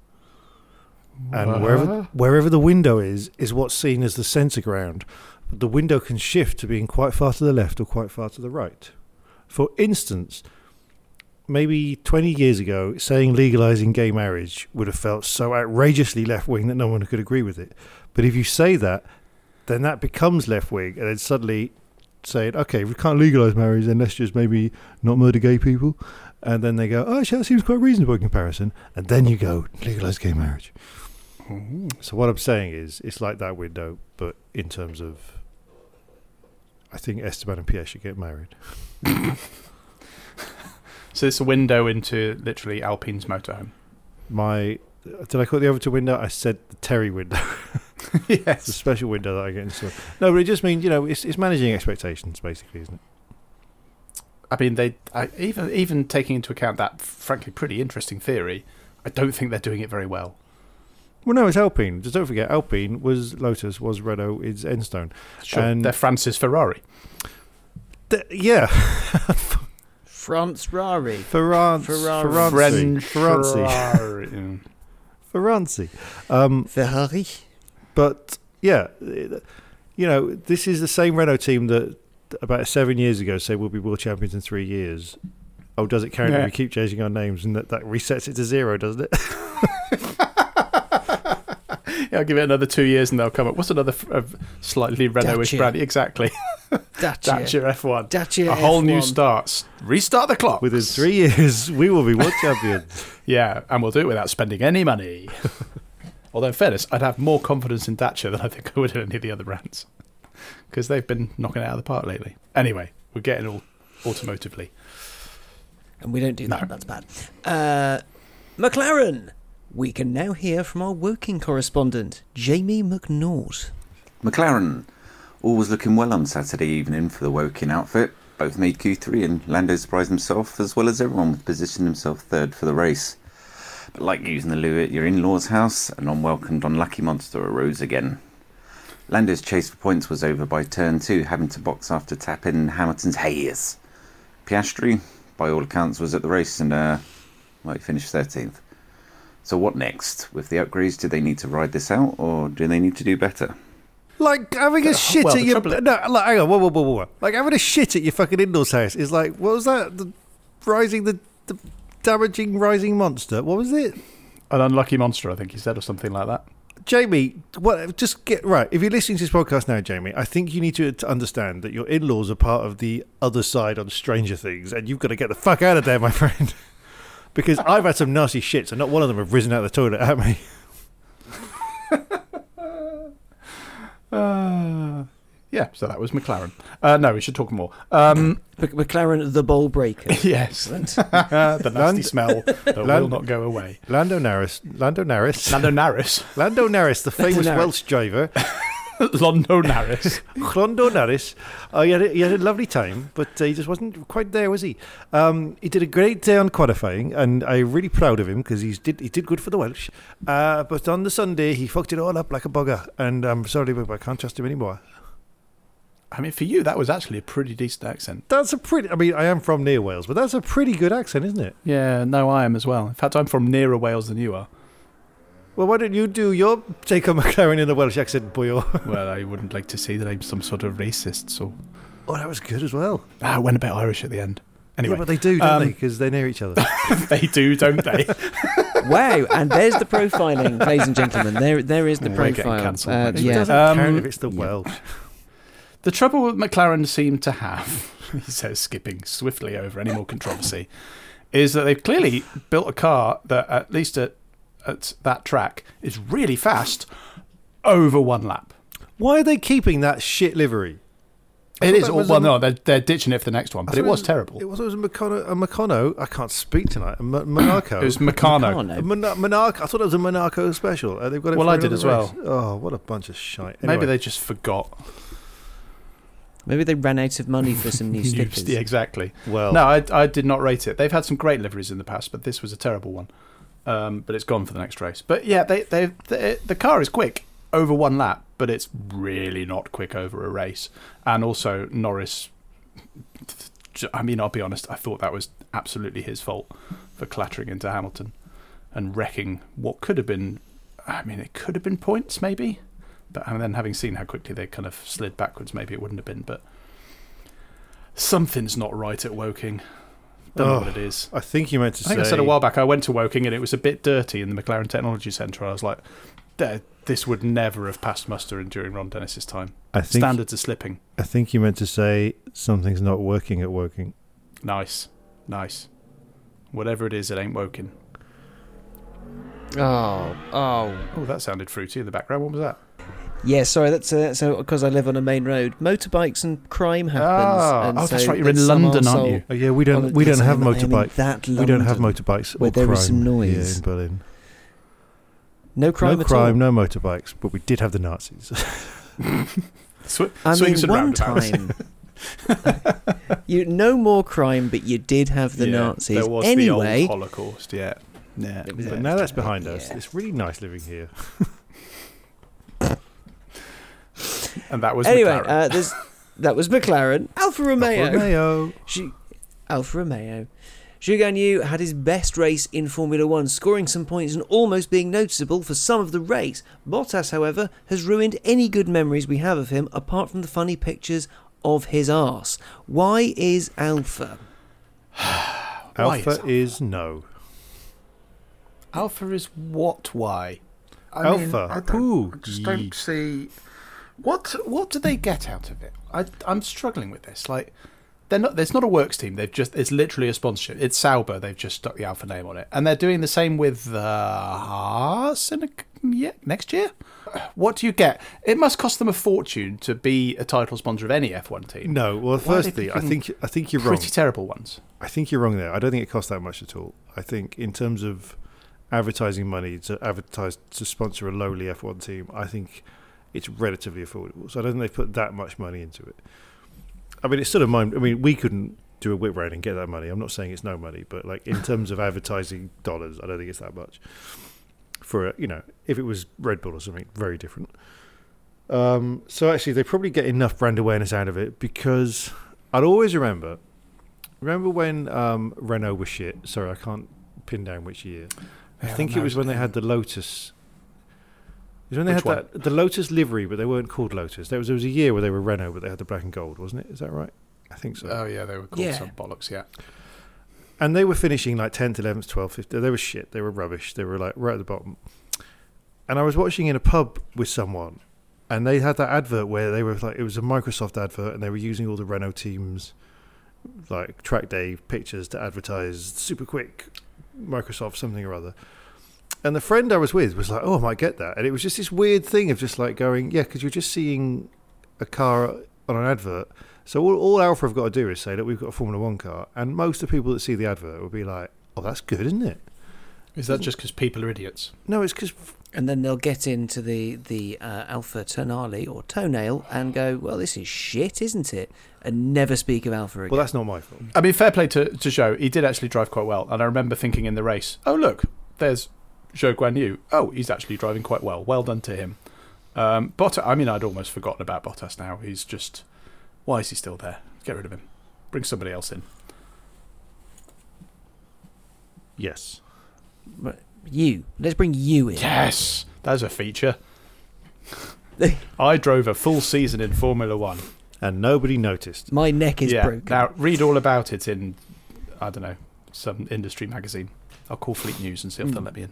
And uh-huh. wherever wherever the window is, is what's seen as the centre ground. But the window can shift to being quite far to the left or quite far to the right. For instance, maybe 20 years ago, saying legalising gay marriage would have felt so outrageously left wing that no one could agree with it. But if you say that, then that becomes left wing, and then suddenly saying, okay, if we can't legalise marriage, then let's just maybe not murder gay people. And then they go, oh, actually, that seems quite reasonable in comparison. And then you go, legalise gay marriage. So what I'm saying is, it's like that window, but in terms of, I think Esteban and Pierre should get married. So it's a window into literally Alpine's motorhome. My, did I call it the Overton window? I said the Terry window. It's a special window that I get into. No, but it just means you know it's it's managing expectations basically, isn't it? I mean, they I, even even taking into account that frankly pretty interesting theory, I don't think they're doing it very well. Well, no, it's Alpine. Just don't forget, Alpine was Lotus, was Renault, is Enstone. Sure, And- they're Francis Ferrari. Th- yeah, France Rari. Ferrance, Ferrari. Ferranci, French Ferranci, Ferrari. Mm. Um, Ferrari. but yeah, you know, this is the same Renault team that about seven years ago said we'll be world champions in three years. Oh, does it count if Yeah. we keep changing our names and that, that resets it to zero, doesn't it? Yeah, I'll give it another two years and they'll come up. What's another f- uh, slightly Renault-ish Dacia. brand? Exactly. Dacia. Dacia F1. Dacia A whole new F1. start. Restart the clock. Within three years, we will be world champions. Yeah, and we'll do it without spending any money. Although, in fairness, I'd have more confidence in Dacia than I think I would in any of the other brands. Because they've been knocking it out of the park lately. Anyway, we're getting all automotively. And we don't do that. That's bad. Uh, McLaren. We can now hear from our Woking correspondent, Jamie McNaught. McLaren. All was looking well on Saturday evening for the Woking outfit. Both made Q3 and Lando surprised himself as well as everyone with positioned himself third for the race. But like using the loo at your in-laws house, an unwelcomed unlucky monster arose again. Lando's chase for points was over by turn two, having to box after tapping Hamilton's Hayes. Piastri, by all accounts, was at the race and uh, well, he finished 13th. So what next? With the upgrades, do they need to ride this out or do they need to do better? Like having a uh, shit well, at your trouble- no, like, hang on, whoa, whoa, whoa, whoa, whoa. Like having a shit at your fucking indoors house is like what was that? The rising the, the damaging rising monster. What was it? An unlucky monster, I think he said, or something like that. Jamie, what? Just get right. If you're listening to this podcast now, Jamie, I think you need to, to understand that your in-laws are part of the other side on Stranger Things, and you've got to get the fuck out of there, my friend. Because I've had some nasty shits, and not one of them have risen out of the toilet at me. Uh, yeah, so that was McLaren. Uh, no, we should talk more. Um, Mc- McLaren, the bowl breaker. yes, the nasty Land- smell that will not go away. Lando Naris, Lando Naris, Lando Naris, Lando Naris, the famous Naris. Welsh driver. Lando Naris. Rondo Naris. Oh, he had, a, he had a lovely time, but uh, he just wasn't quite there, was he? Um, he did a great day on qualifying, and I'm really proud of him because he did he did good for the Welsh. Uh, but on the Sunday, he fucked it all up like a bugger, and I'm sorry, but I can't trust him anymore. I mean, for you, that was actually a pretty decent accent. That's a pretty. I mean, I am from near Wales, but that's a pretty good accent, isn't it? Yeah, no, I am as well. In fact, I'm from nearer Wales than you are. Well, why don't you do your take on McLaren in a Welsh accent, boyo? Well, I wouldn't like to say that I'm some sort of racist, so Oh, that was good as well. ah, I went a bit Irish at the end. Anyway, yeah, but they do, don't um, they? Because they're near each other. they do, don't they? wow, and there's the profiling, ladies and gentlemen. There, there is the We're getting profile. cancelled Uh, next It yeah, doesn't Um, count if it's the Welsh. The trouble with McLaren seem to have, he says, skipping swiftly over any more controversy, is that they've clearly built a car that, at least at, at that track, is really fast over one lap. Why are they keeping that shit livery? I It thought is that all, well, a- no, they're, they're ditching it for the next one, but it thought was terrible. It was, it was a Meccano, a Meccano. I can't speak tonight. A M- Monaco. It was Meccano. Meccano. Mon- Monaco. I thought it was a Monaco special. Uh, they've got it Well, I did another as well. race. Oh, what a bunch of shite. Maybe they just forgot. maybe they ran out of money for some new stickers. yeah, exactly. Well, No, I, I did not rate it. They've had some great liveries in the past, but this was a terrible one. Um, but it's gone for the next race. But yeah, they, they, they, the car is quick over one lap, but it's really not quick over a race. And also, Norris, I mean, I'll be honest, I thought that was absolutely his fault for clattering into Hamilton and wrecking what could have been, I mean, it could have been points maybe. But and then having seen how quickly they kind of slid backwards, maybe it wouldn't have been. But something's not right at Woking. Don't know Oh, what it is. I think you meant to I think say. I said a while back I went to Woking and it was a bit dirty in the McLaren Technology Centre. I was like, this would never have passed muster in during Ron Dennis's time. I think. Standards are slipping. I think you meant to say something's not working at working. Nice, nice. Whatever it is, it ain't Woking. Oh, oh. Oh, that sounded fruity in the background. What was that? Yeah, sorry, that's uh, so because I live on a main road. Motorbikes and crime happens. Ah, and oh, that's right, you're in London, aren't you? Oh yeah, we don't. We don't have I I am motorbikes. That We don't have London, motorbikes where or there crime is some noise. here in Berlin. No crime no at crime, all. no motorbikes, but we did have the Nazis. Sw- I swings mean, and one roundabouts. time, you no more crime, but you did have the Yeah, Nazis. There was anyway, the old Holocaust. Yeah, yeah. But now that's behind us. Yeah. It's really nice living here. And that was anyway, McLaren. uh, there's that was McLaren, Alfa Romeo. Romeo. She, Alfa Romeo. Zhou Guan Yu had his best race in Formula One, scoring some points and almost being noticeable for some of the race. Bottas, however, has ruined any good memories we have of him, apart from the funny pictures of his arse. Why is Alfa? Why is Alfa is no. Alfa is what? Why? I Alfa. I, don't, I just don't see what what do they get out of it. I I'm struggling with this. Like they're not. There's not a works team. They've just. It's literally a sponsorship. It's Sauber. They've just stuck the Alfa name on it, and they're doing the same with uh, Haas in a, yeah, next year. What do you get? It must cost them a fortune to be a title sponsor of any F1 team. No. Well, Why are they firstly, I think I think you're wrong. Pretty terrible ones. I think you're wrong there. I don't think it costs that much at all. I think in terms of advertising money to advertise to sponsor a lowly F1 team, I think it's relatively affordable. So I don't think they've put that much money into it. I mean, it's sort of mind. I mean, we couldn't do a whip round and get that money. I'm not saying it's no money, but like in terms of advertising dollars, I don't think it's that much. For a, you know, if it was Red Bull or something, very different. Um, so actually, they probably get enough brand awareness out of it because I'd always remember Remember when um, Renault was shit? Sorry, I can't pin down which year. I Yeah, think it was when they had the Lotus. It was when they Which had that the Lotus livery, but they weren't called Lotus. There was there was a year where they were Renault, but they had the black and gold, wasn't it? Is that right? I think so. Oh yeah, they were called Yeah. some bollocks. Yeah. and they were finishing like 10th, 11th, 12th, 15th. They were shit. They were rubbish. They were like right at the bottom. And I was watching in a pub with someone, and they had that advert where they were like, it was a Microsoft advert, and they were using all the Renault teams, like track day pictures to advertise super quick Microsoft something or other. And the friend I was with was like, oh, I might get that. And it was just this weird thing of just like going, yeah, because you're just seeing a car on an advert. So all, all Alfa have got to do is say that we've got a Formula One car, and most of the people that see the advert will be like, "Oh, that's good, isn't it?" Is that just because people are idiots? No, it's because And then they'll get into the the uh, Alfa Tonale or Toenail and go, "Well, this is shit, isn't it?" And never speak of Alfa again. well, that's not my fault. I mean, fair play to, to Zhou. He did actually drive quite well. And I remember thinking in the race, oh, look, there's Zhou Guan Yu. Oh, he's actually driving quite well. Well done to him. Um, Bottas, I mean, I'd almost forgotten about Bottas now. He's just, why is he still there? Get rid of him. Bring somebody else in. Yes. Right, You. Let's bring you in. Yes, that's a feature. I drove a full season in Formula One. And nobody noticed. My neck is yeah. broken. Now, read all about it in, I don't know, some industry magazine. I'll call Fleet News and see if they'll let me in.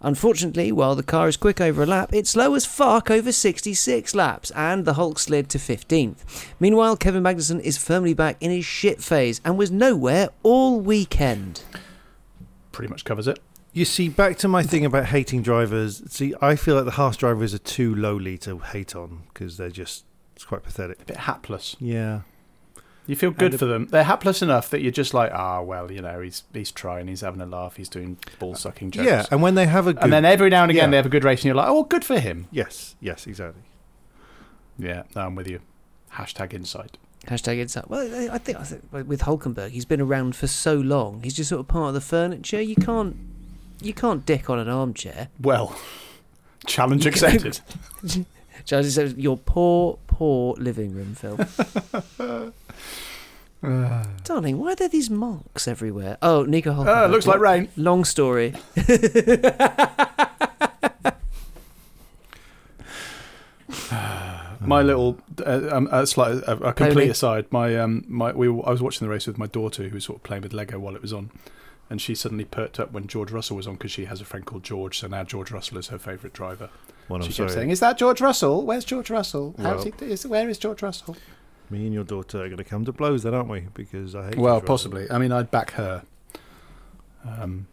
Unfortunately, while the car is quick over a lap, it's slow as fuck over 66 laps, and the Hulk slid to 15th. Meanwhile, Kevin Magnussen is firmly back in his shit phase and was nowhere all weekend. Pretty much covers it. You see, back to my thing about hating drivers. See, I feel like the Haas drivers are too lowly to hate on because they're just it's quite pathetic. A bit hapless. Yeah. You feel good And for them. They're hapless enough that you're just like, ah, well, you know, he's he's trying, he's having a laugh, he's doing ball sucking jokes. Yeah, and when they have a good, and then every now and again Yeah. they have a good race, and you're like, oh, well, good for him. yes, yes, exactly. Yeah, no, I'm with you. Hashtag insight. Hashtag insight. Well, I- I think, I think with Hulkenberg, he's been around for so long. He's just sort of part of the furniture. You can't, you can't dick on an armchair. Well, challenge You can- accepted. Charlie says, "Your poor, poor living room, Phil." Darling, why are there these marks everywhere? Oh, Nico Hulkenberg. Ah, looks like rain. Long story. my little, uh, um, a slight, a, a complete Pony. aside. My, um, my, we, were- I was watching the race with my daughter, who was sort of playing with Lego while it was on, and she suddenly perked up when George Russell was on because she has a friend called George, so now George Russell is her favourite driver. Well, I'm she sorry. saying, "Is that George Russell? Where's George Russell? How's Well- he, is, where is George Russell?" Me and your daughter are going to come to blows, then, aren't we? Because I hate. Well, possibly. I mean, I'd back her. Um,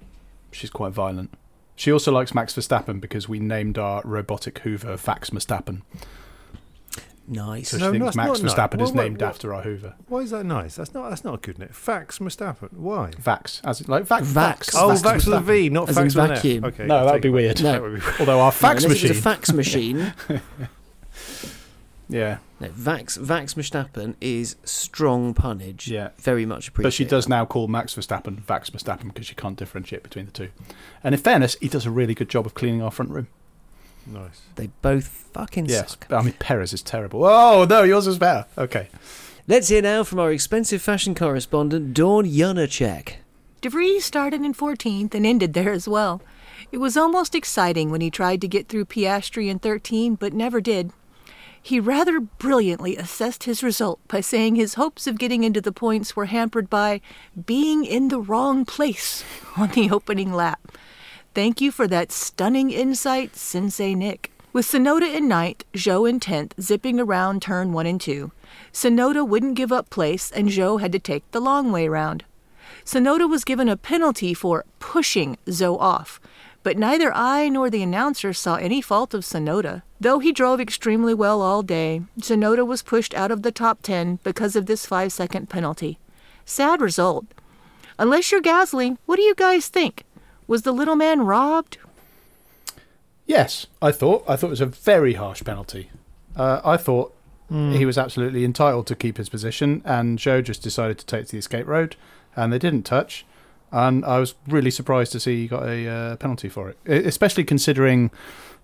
she's quite violent. She also likes Max Verstappen because we named our robotic Hoover Vax Verstappen. Nice. So she No, thinks that's Max not Verstappen nice. is What- named what- after our Hoover. Why is that nice? That's not. That's not a good name. Fax Verstappen. Why? Vax, as in, like Vax. Vax. Oh, Vax Vax with a V, not As in fax with an F. vacuum. Okay, No, that'd be weird. No. That would be weird. Although our fax unless machine. It's a fax machine. yeah, no, Vax Vax Verstappen is strong punnage. Yeah. Very much appreciated. but she does now call Max Verstappen Vax Verstappen because she can't differentiate between the two. And in fairness, he does a really good job of cleaning our front room. Nice. They both fucking Yes, suck. I mean Perez is terrible. Oh no, yours is better. Okay. Let's hear now from our expensive fashion correspondent, Dawn Janacek. DeVries started in 14th and ended there as well. It was almost exciting when he tried to get through Piastri in 13, but never did. He rather brilliantly assessed his result by saying his hopes of getting into the points were hampered by being in the wrong place on the opening lap. Thank you for that stunning insight, Sensei Nick. With Tsunoda in ninth, Zhou in tenth, zipping around turn one and two. Tsunoda wouldn't give up place, and Zhou had to take the long way round. Tsunoda was given a penalty for pushing Zhou off, but neither I nor the announcer saw any fault of Tsunoda. Though he drove extremely well all day, Tsunoda was pushed out of the top 10 because of this 5 second penalty. Sad result. Unless you're Gasly, what do you guys think? Was the little man robbed? Yes, I thought. I thought it was a very harsh penalty. Uh, I thought Hmm. he was absolutely entitled to keep his position, and Zhou just decided to take to the escape road, and they didn't touch. And I was really surprised to see he got a uh, penalty for it, especially considering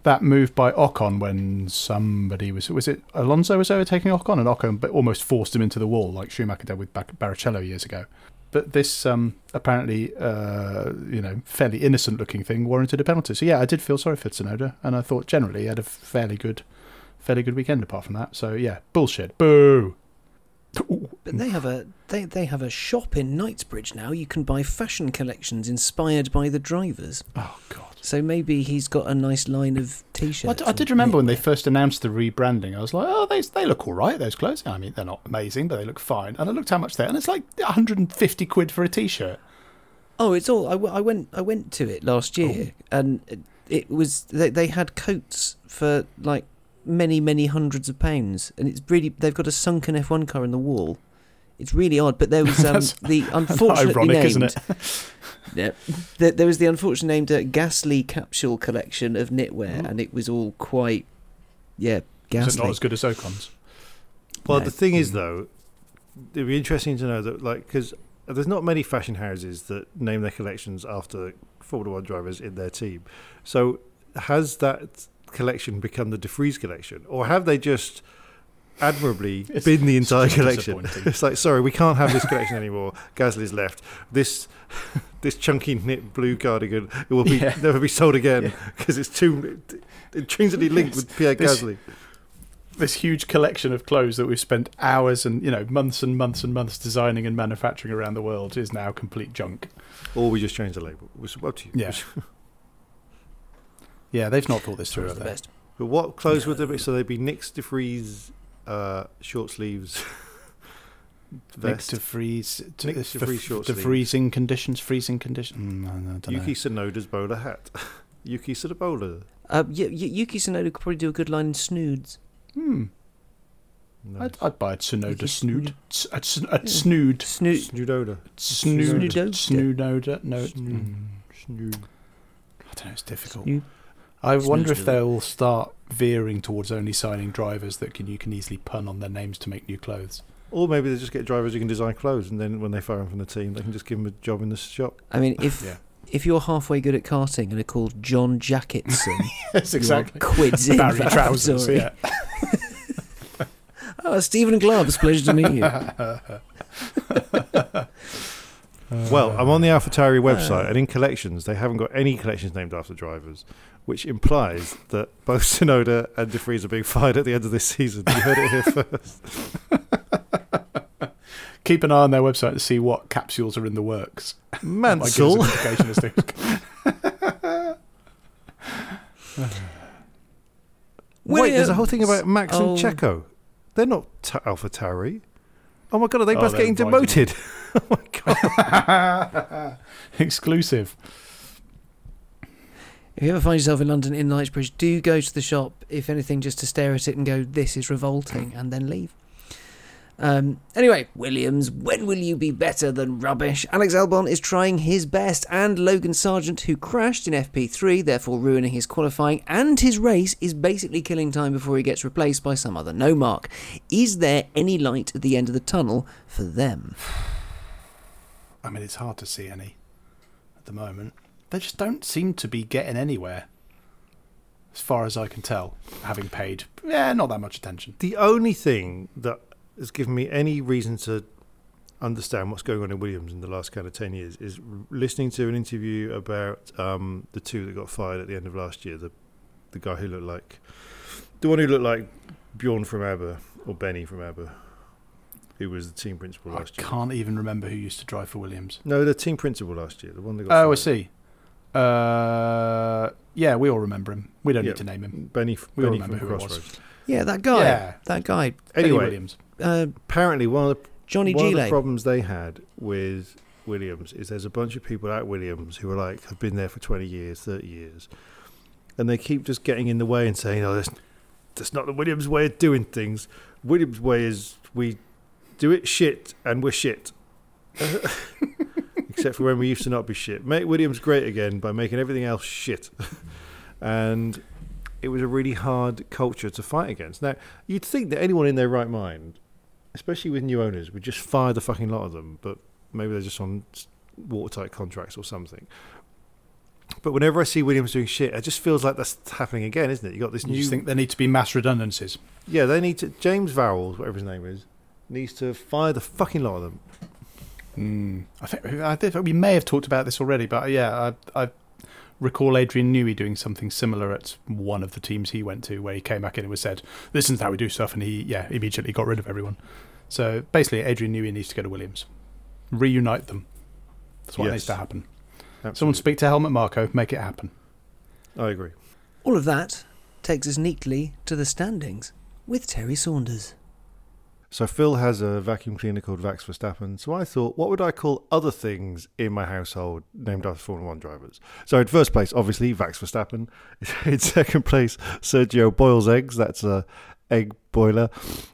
that move by Ocon when somebody was was it Alonso was overtaking Ocon, and Ocon but almost forced him into the wall like Schumacher did with Bar- Barrichello years ago. But this um, apparently, uh, you know, fairly innocent-looking thing warranted a penalty. So yeah, I did feel sorry for Tsunoda, and I thought generally he had a fairly good, fairly good weekend apart from that. So yeah, bullshit. Boo. But they have a they, they have a shop in Knightsbridge now. You can buy fashion collections inspired by the drivers. Oh God! So maybe he's got a nice line of I, t-shirts. d- I did remember when they first announced the rebranding. I was like, oh, they they look all right. Those clothes. I mean, they're not amazing, but they look fine. And I looked how much they're and it's like 150 quid for a t-shirt. Oh, it's all. I, w- I went. I went to it last year, oh. and it, it was. They, they had coats for like many, many hundreds of pounds, and it's really. They've got a sunken F1 car in the wall. It's really odd, but there was um, the unfortunately ironic, named. isn't it? yeah, there, there was the unfortunately named uh, Ghastly capsule collection of knitwear, and it was all quite, yeah, Is ghastly. it not as good as Ocon's? Well, No. the thing is, though, it'd be interesting to know that, like, because there's not many fashion houses that name their collections after Formula One drivers in their team. So, has that collection become the DeVries collection, or have they just admirably It's- been the entire just collection? it's like, sorry, we can't have this collection anymore. Gasly's left. This. This chunky knit blue cardigan it will be Yeah. never be sold again because it's too intrinsically linked with Pierre This- Gasly. This huge collection of clothes that we've spent hours and you know months and months and months designing and manufacturing around the world is now complete junk. Or we just change the label. It's up to you. Yeah. Yeah, they've not thought this through. Always the best. But what clothes would they be? So they'd be Nick's DeVries uh, short sleeves. Nick vest. to freeze, to, Nick the, to freeze short the sleeve. freezing conditions, freezing conditions. Mm, I, I don't Yuki know. Tsunoda's bowler hat. Yuki Tsunoda. Uh, y- y- Yuki Tsunoda could probably do a good line in snoods. Hmm. Nice. I'd, I'd buy a Tsunoda Yuki snood. S- A, s- a snood. Snood. Snoododa. Snood. Snoododa. Snoododa. No. it's- Snood. mm, Snood. I don't know. It's difficult. Snood. I wonder if they'll start veering towards only signing drivers that can you can easily pun on their names to make new clothes. Or maybe they just get drivers who can design clothes, and then when they fire them from the team, they can just give them a job in the shop. I mean, if Yeah. if you're halfway good at karting and are called John Jacketson, Yes, you are exactly. quids in Barry for trousers. Sorry. Yeah. Oh, Stephen Gloves, pleasure to meet you. well, I'm on the AlphaTauri uh, website, and in collections, they haven't got any collections named after drivers, which implies that both Tsunoda and DeVries are being fired at the end of this season. You heard it here first. Keep an eye on their website to see what capsules are in the works. Might give us an Mansell. indication as to- Wait, there's a whole thing about Max Oh. and Checo. They're not t- AlphaTauri. Oh my god, are they Oh, both getting demoted? oh my god. Exclusive. If you ever find yourself in London in Knightsbridge, do go to the shop, if anything, just to stare at it and go, this is revolting, and then leave. Um, anyway, Williams, when will you be better than rubbish? Alex Albon is trying his best, and Logan Sargeant, who crashed in FP3, therefore ruining his qualifying and his race, is basically killing time before he gets replaced by some other no mark. Is there any light at the end of the tunnel for them? I mean, it's hard to see any at the moment. They just don't seem to be getting anywhere, as far as I can tell, having paid, yeah, not that much attention. The only thing that has given me any reason to understand what's going on in Williams in the last kind of 10 years is listening to an interview about um, the two that got fired at the end of last year. The the guy who looked like, the one who looked like Bjorn from ABBA or Benny from ABBA, who was the team principal I last year. I can't even remember who used to drive for Williams. No, the team principal last year, the one that got Oh, I see. Uh, yeah, we all remember him. We don't Yeah, need to name him. Benny, We all Benny remember from who it was. Yeah, that guy. Yeah. That guy. Benny Anyway, Williams. Uh, apparently one of the Johnny one of the problems they had with Williams is there's a bunch of people at Williams who are like have been there for 20 years, 30 years, and they keep just getting in the way and saying, "Oh, that's that's not the Williams way of doing things. Williams way is we do it shit and we're shit." except for when we used to not be shit. Make Williams great again by making everything else shit. and it was a really hard culture to fight against. Now, you'd think that anyone in their right mind, especially with new owners, would just fire the fucking lot of them, but maybe they're just on watertight contracts or something. But whenever I see Williams doing shit, it just feels like that's happening again, isn't it? You got this You new. think there need to be mass redundancies. yeah, they need to. James Vowles, whatever his name is, needs to fire the fucking lot of them. Mm, I think I think we may have talked about this already, but yeah, I, I recall Adrian Newey doing something similar at one of the teams he went to, where he came back in and was said, "This isn't how we do stuff," and he yeah immediately got rid of everyone. So basically, Adrian Newey needs to go to Williams, reunite them. That's what Yes. needs to happen. Absolutely. Someone speak to Helmut Marko, make it happen. I agree. All of that takes us neatly to the standings with Terry Saunders. So Phil has a vacuum cleaner called Vax Verstappen. So I thought, what would I call other things in my household named after Formula One drivers? So in first place, obviously Vax Verstappen. In second place, Sergio boils eggs. That's a egg boiler.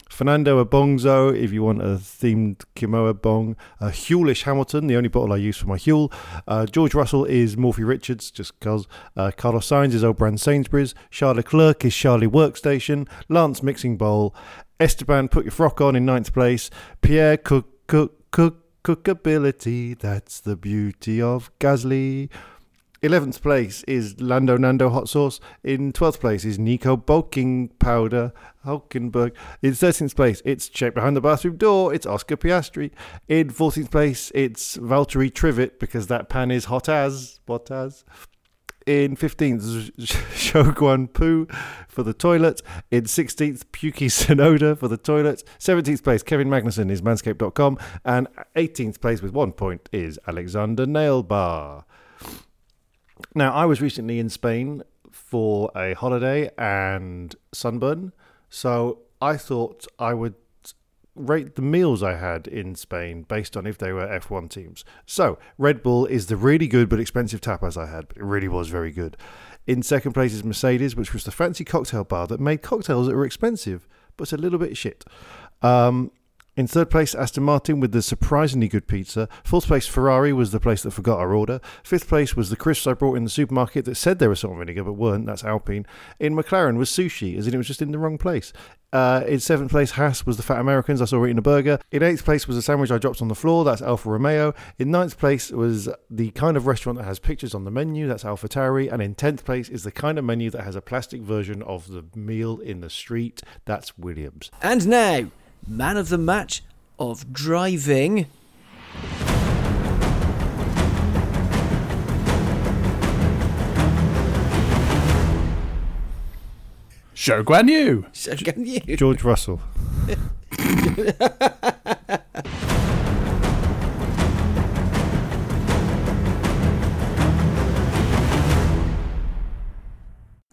Fernando Abongzo, if you want a themed Kimoa bong. Uh, Hewlish Hamilton, the only bottle I use for my Huel. Uh, George Russell is Morphy Richards, just because. Uh, Carlos Sainz is Old Brand Sainsbury's. Charles Leclerc is Charlie Workstation. Lance Mixing Bowl. Esteban, put your frock on in ninth place. Pierre Cook, Cook, Cook, Cookability. That's the beauty of Gasly. 11th place is Lando Nando hot sauce. In 12th place is Nico Bulking powder, Hulkenberg. In 13th place, it's check behind the bathroom door. It's Oscar Piastri. In 14th place, it's Valtteri Trivet because that pan is hot as, what as. In 15th, Shoguan Poo for the toilet. In 16th, Pukey Sonoda for the toilet. 17th place, Kevin Magnussen is manscaped.com. And 18th place with one point is Alexander Nailbar. Now, I was recently in Spain for a holiday and sunburn, so I thought I would rate the meals I had in Spain based on if they were F1 teams. So, Red Bull is the really good but expensive tapas I had, but it really was very good. In second place is Mercedes, which was the fancy cocktail bar that made cocktails that were expensive but a little bit shit. Um, in third place, Aston Martin with the surprisingly good pizza. Fourth place, Ferrari was the place that forgot our order. Fifth place was the crisps I brought in the supermarket that said they were salt and vinegar but weren't. That's Alpine. In McLaren was sushi, as in it was just in the wrong place. Uh, in seventh place, Haas was the Fat Americans. I saw eating a burger. In eighth place was a sandwich I dropped on the floor. That's Alfa Romeo. In ninth place was the kind of restaurant that has pictures on the menu. That's Alpha Tauri. And in tenth place is the kind of menu that has a plastic version of the meal in the street. That's Williams. And now, man of the match of driving. Zhou Guan Yu. Shogun you. George Russell.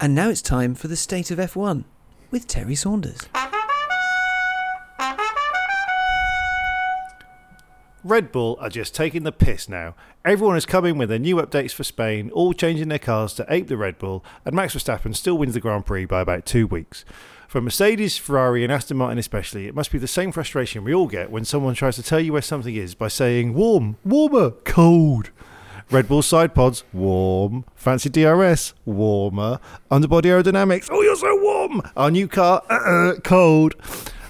And now it's time for the state of F1 with Terry Saunders. Red Bull are just taking the piss now. Everyone is coming with their new updates for Spain, all changing their cars to ape the Red Bull, and Max Verstappen still wins the Grand Prix by about two weeks. For Mercedes, Ferrari, and Aston Martin especially, it must be the same frustration we all get when someone tries to tell you where something is by saying warm, warmer, cold. Red Bull side pods, warm. Fancy DRS, warmer. Underbody aerodynamics, oh, you're so warm. Our new car, uh, cold.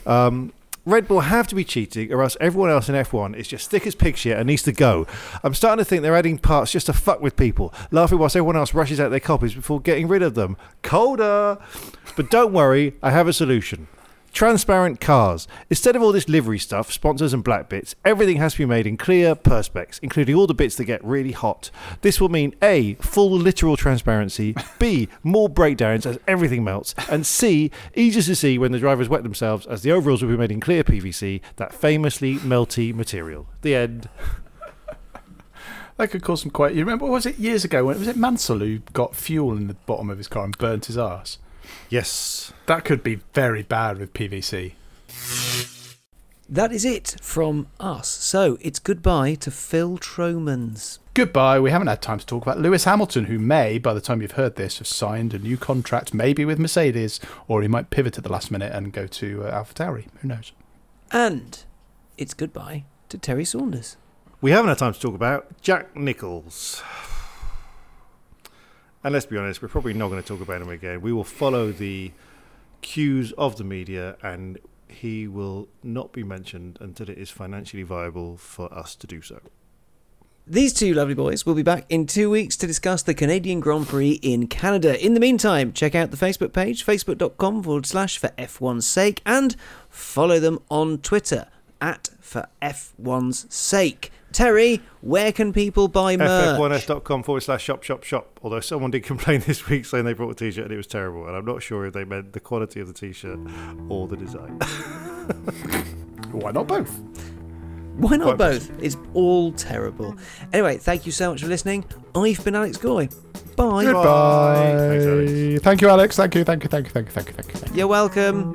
Um, Red Bull have to be cheating, or else everyone else in F1 is just thick as pig shit and needs to go. I'm starting to think they're adding parts just to fuck with people, laughing whilst everyone else rushes out their copies before getting rid of them. Colder! But don't worry, I have a solution. Transparent cars. Instead of all this livery stuff, sponsors and black bits, everything has to be made in clear perspex, including all the bits that get really hot. This will mean A, full literal transparency, B, more breakdowns as everything melts, and C, easier to see when the drivers wet themselves as the overalls will be made in clear PVC, that famously melty material. The end. That could cause some quite. You remember, what was it years ago? When was it Mansell who got fuel in the bottom of his car and burnt his ass? Yes. That could be very bad with PVC. That is it from us. So it's goodbye to Phil Tromans. Goodbye. We haven't had time to talk about Lewis Hamilton, who may, by the time you've heard this, have signed a new contract, maybe with Mercedes, or he might pivot at the last minute and go to uh, AlphaTauri. Who knows? And it's goodbye to Terry Saunders. We haven't had time to talk about Jack Nichols. And let's be honest, we're probably not going to talk about him again. We will follow the cues of the media and he will not be mentioned until it is financially viable for us to do so. These two lovely boys will be back in two weeks to discuss the Canadian Grand Prix in Canada. In the meantime, check out the Facebook page, facebook.com forward slash for F1's sake, and follow them on Twitter at for F1's sake. Terry, where can people buy merch? ff1s.com forward slash shop shop shop. Although someone did complain this week saying they brought a t shirt and it was terrible, and I'm not sure if they meant the quality of the t shirt or the design. Why not both? Why not Quite both? It's all terrible. Anyway, thank you so much for listening. I've been Alex Goy. Bye. Goodbye. Thank you, Alex. Thank you, thank you, thank you, thank you, thank you, thank you. Thank you. You're welcome.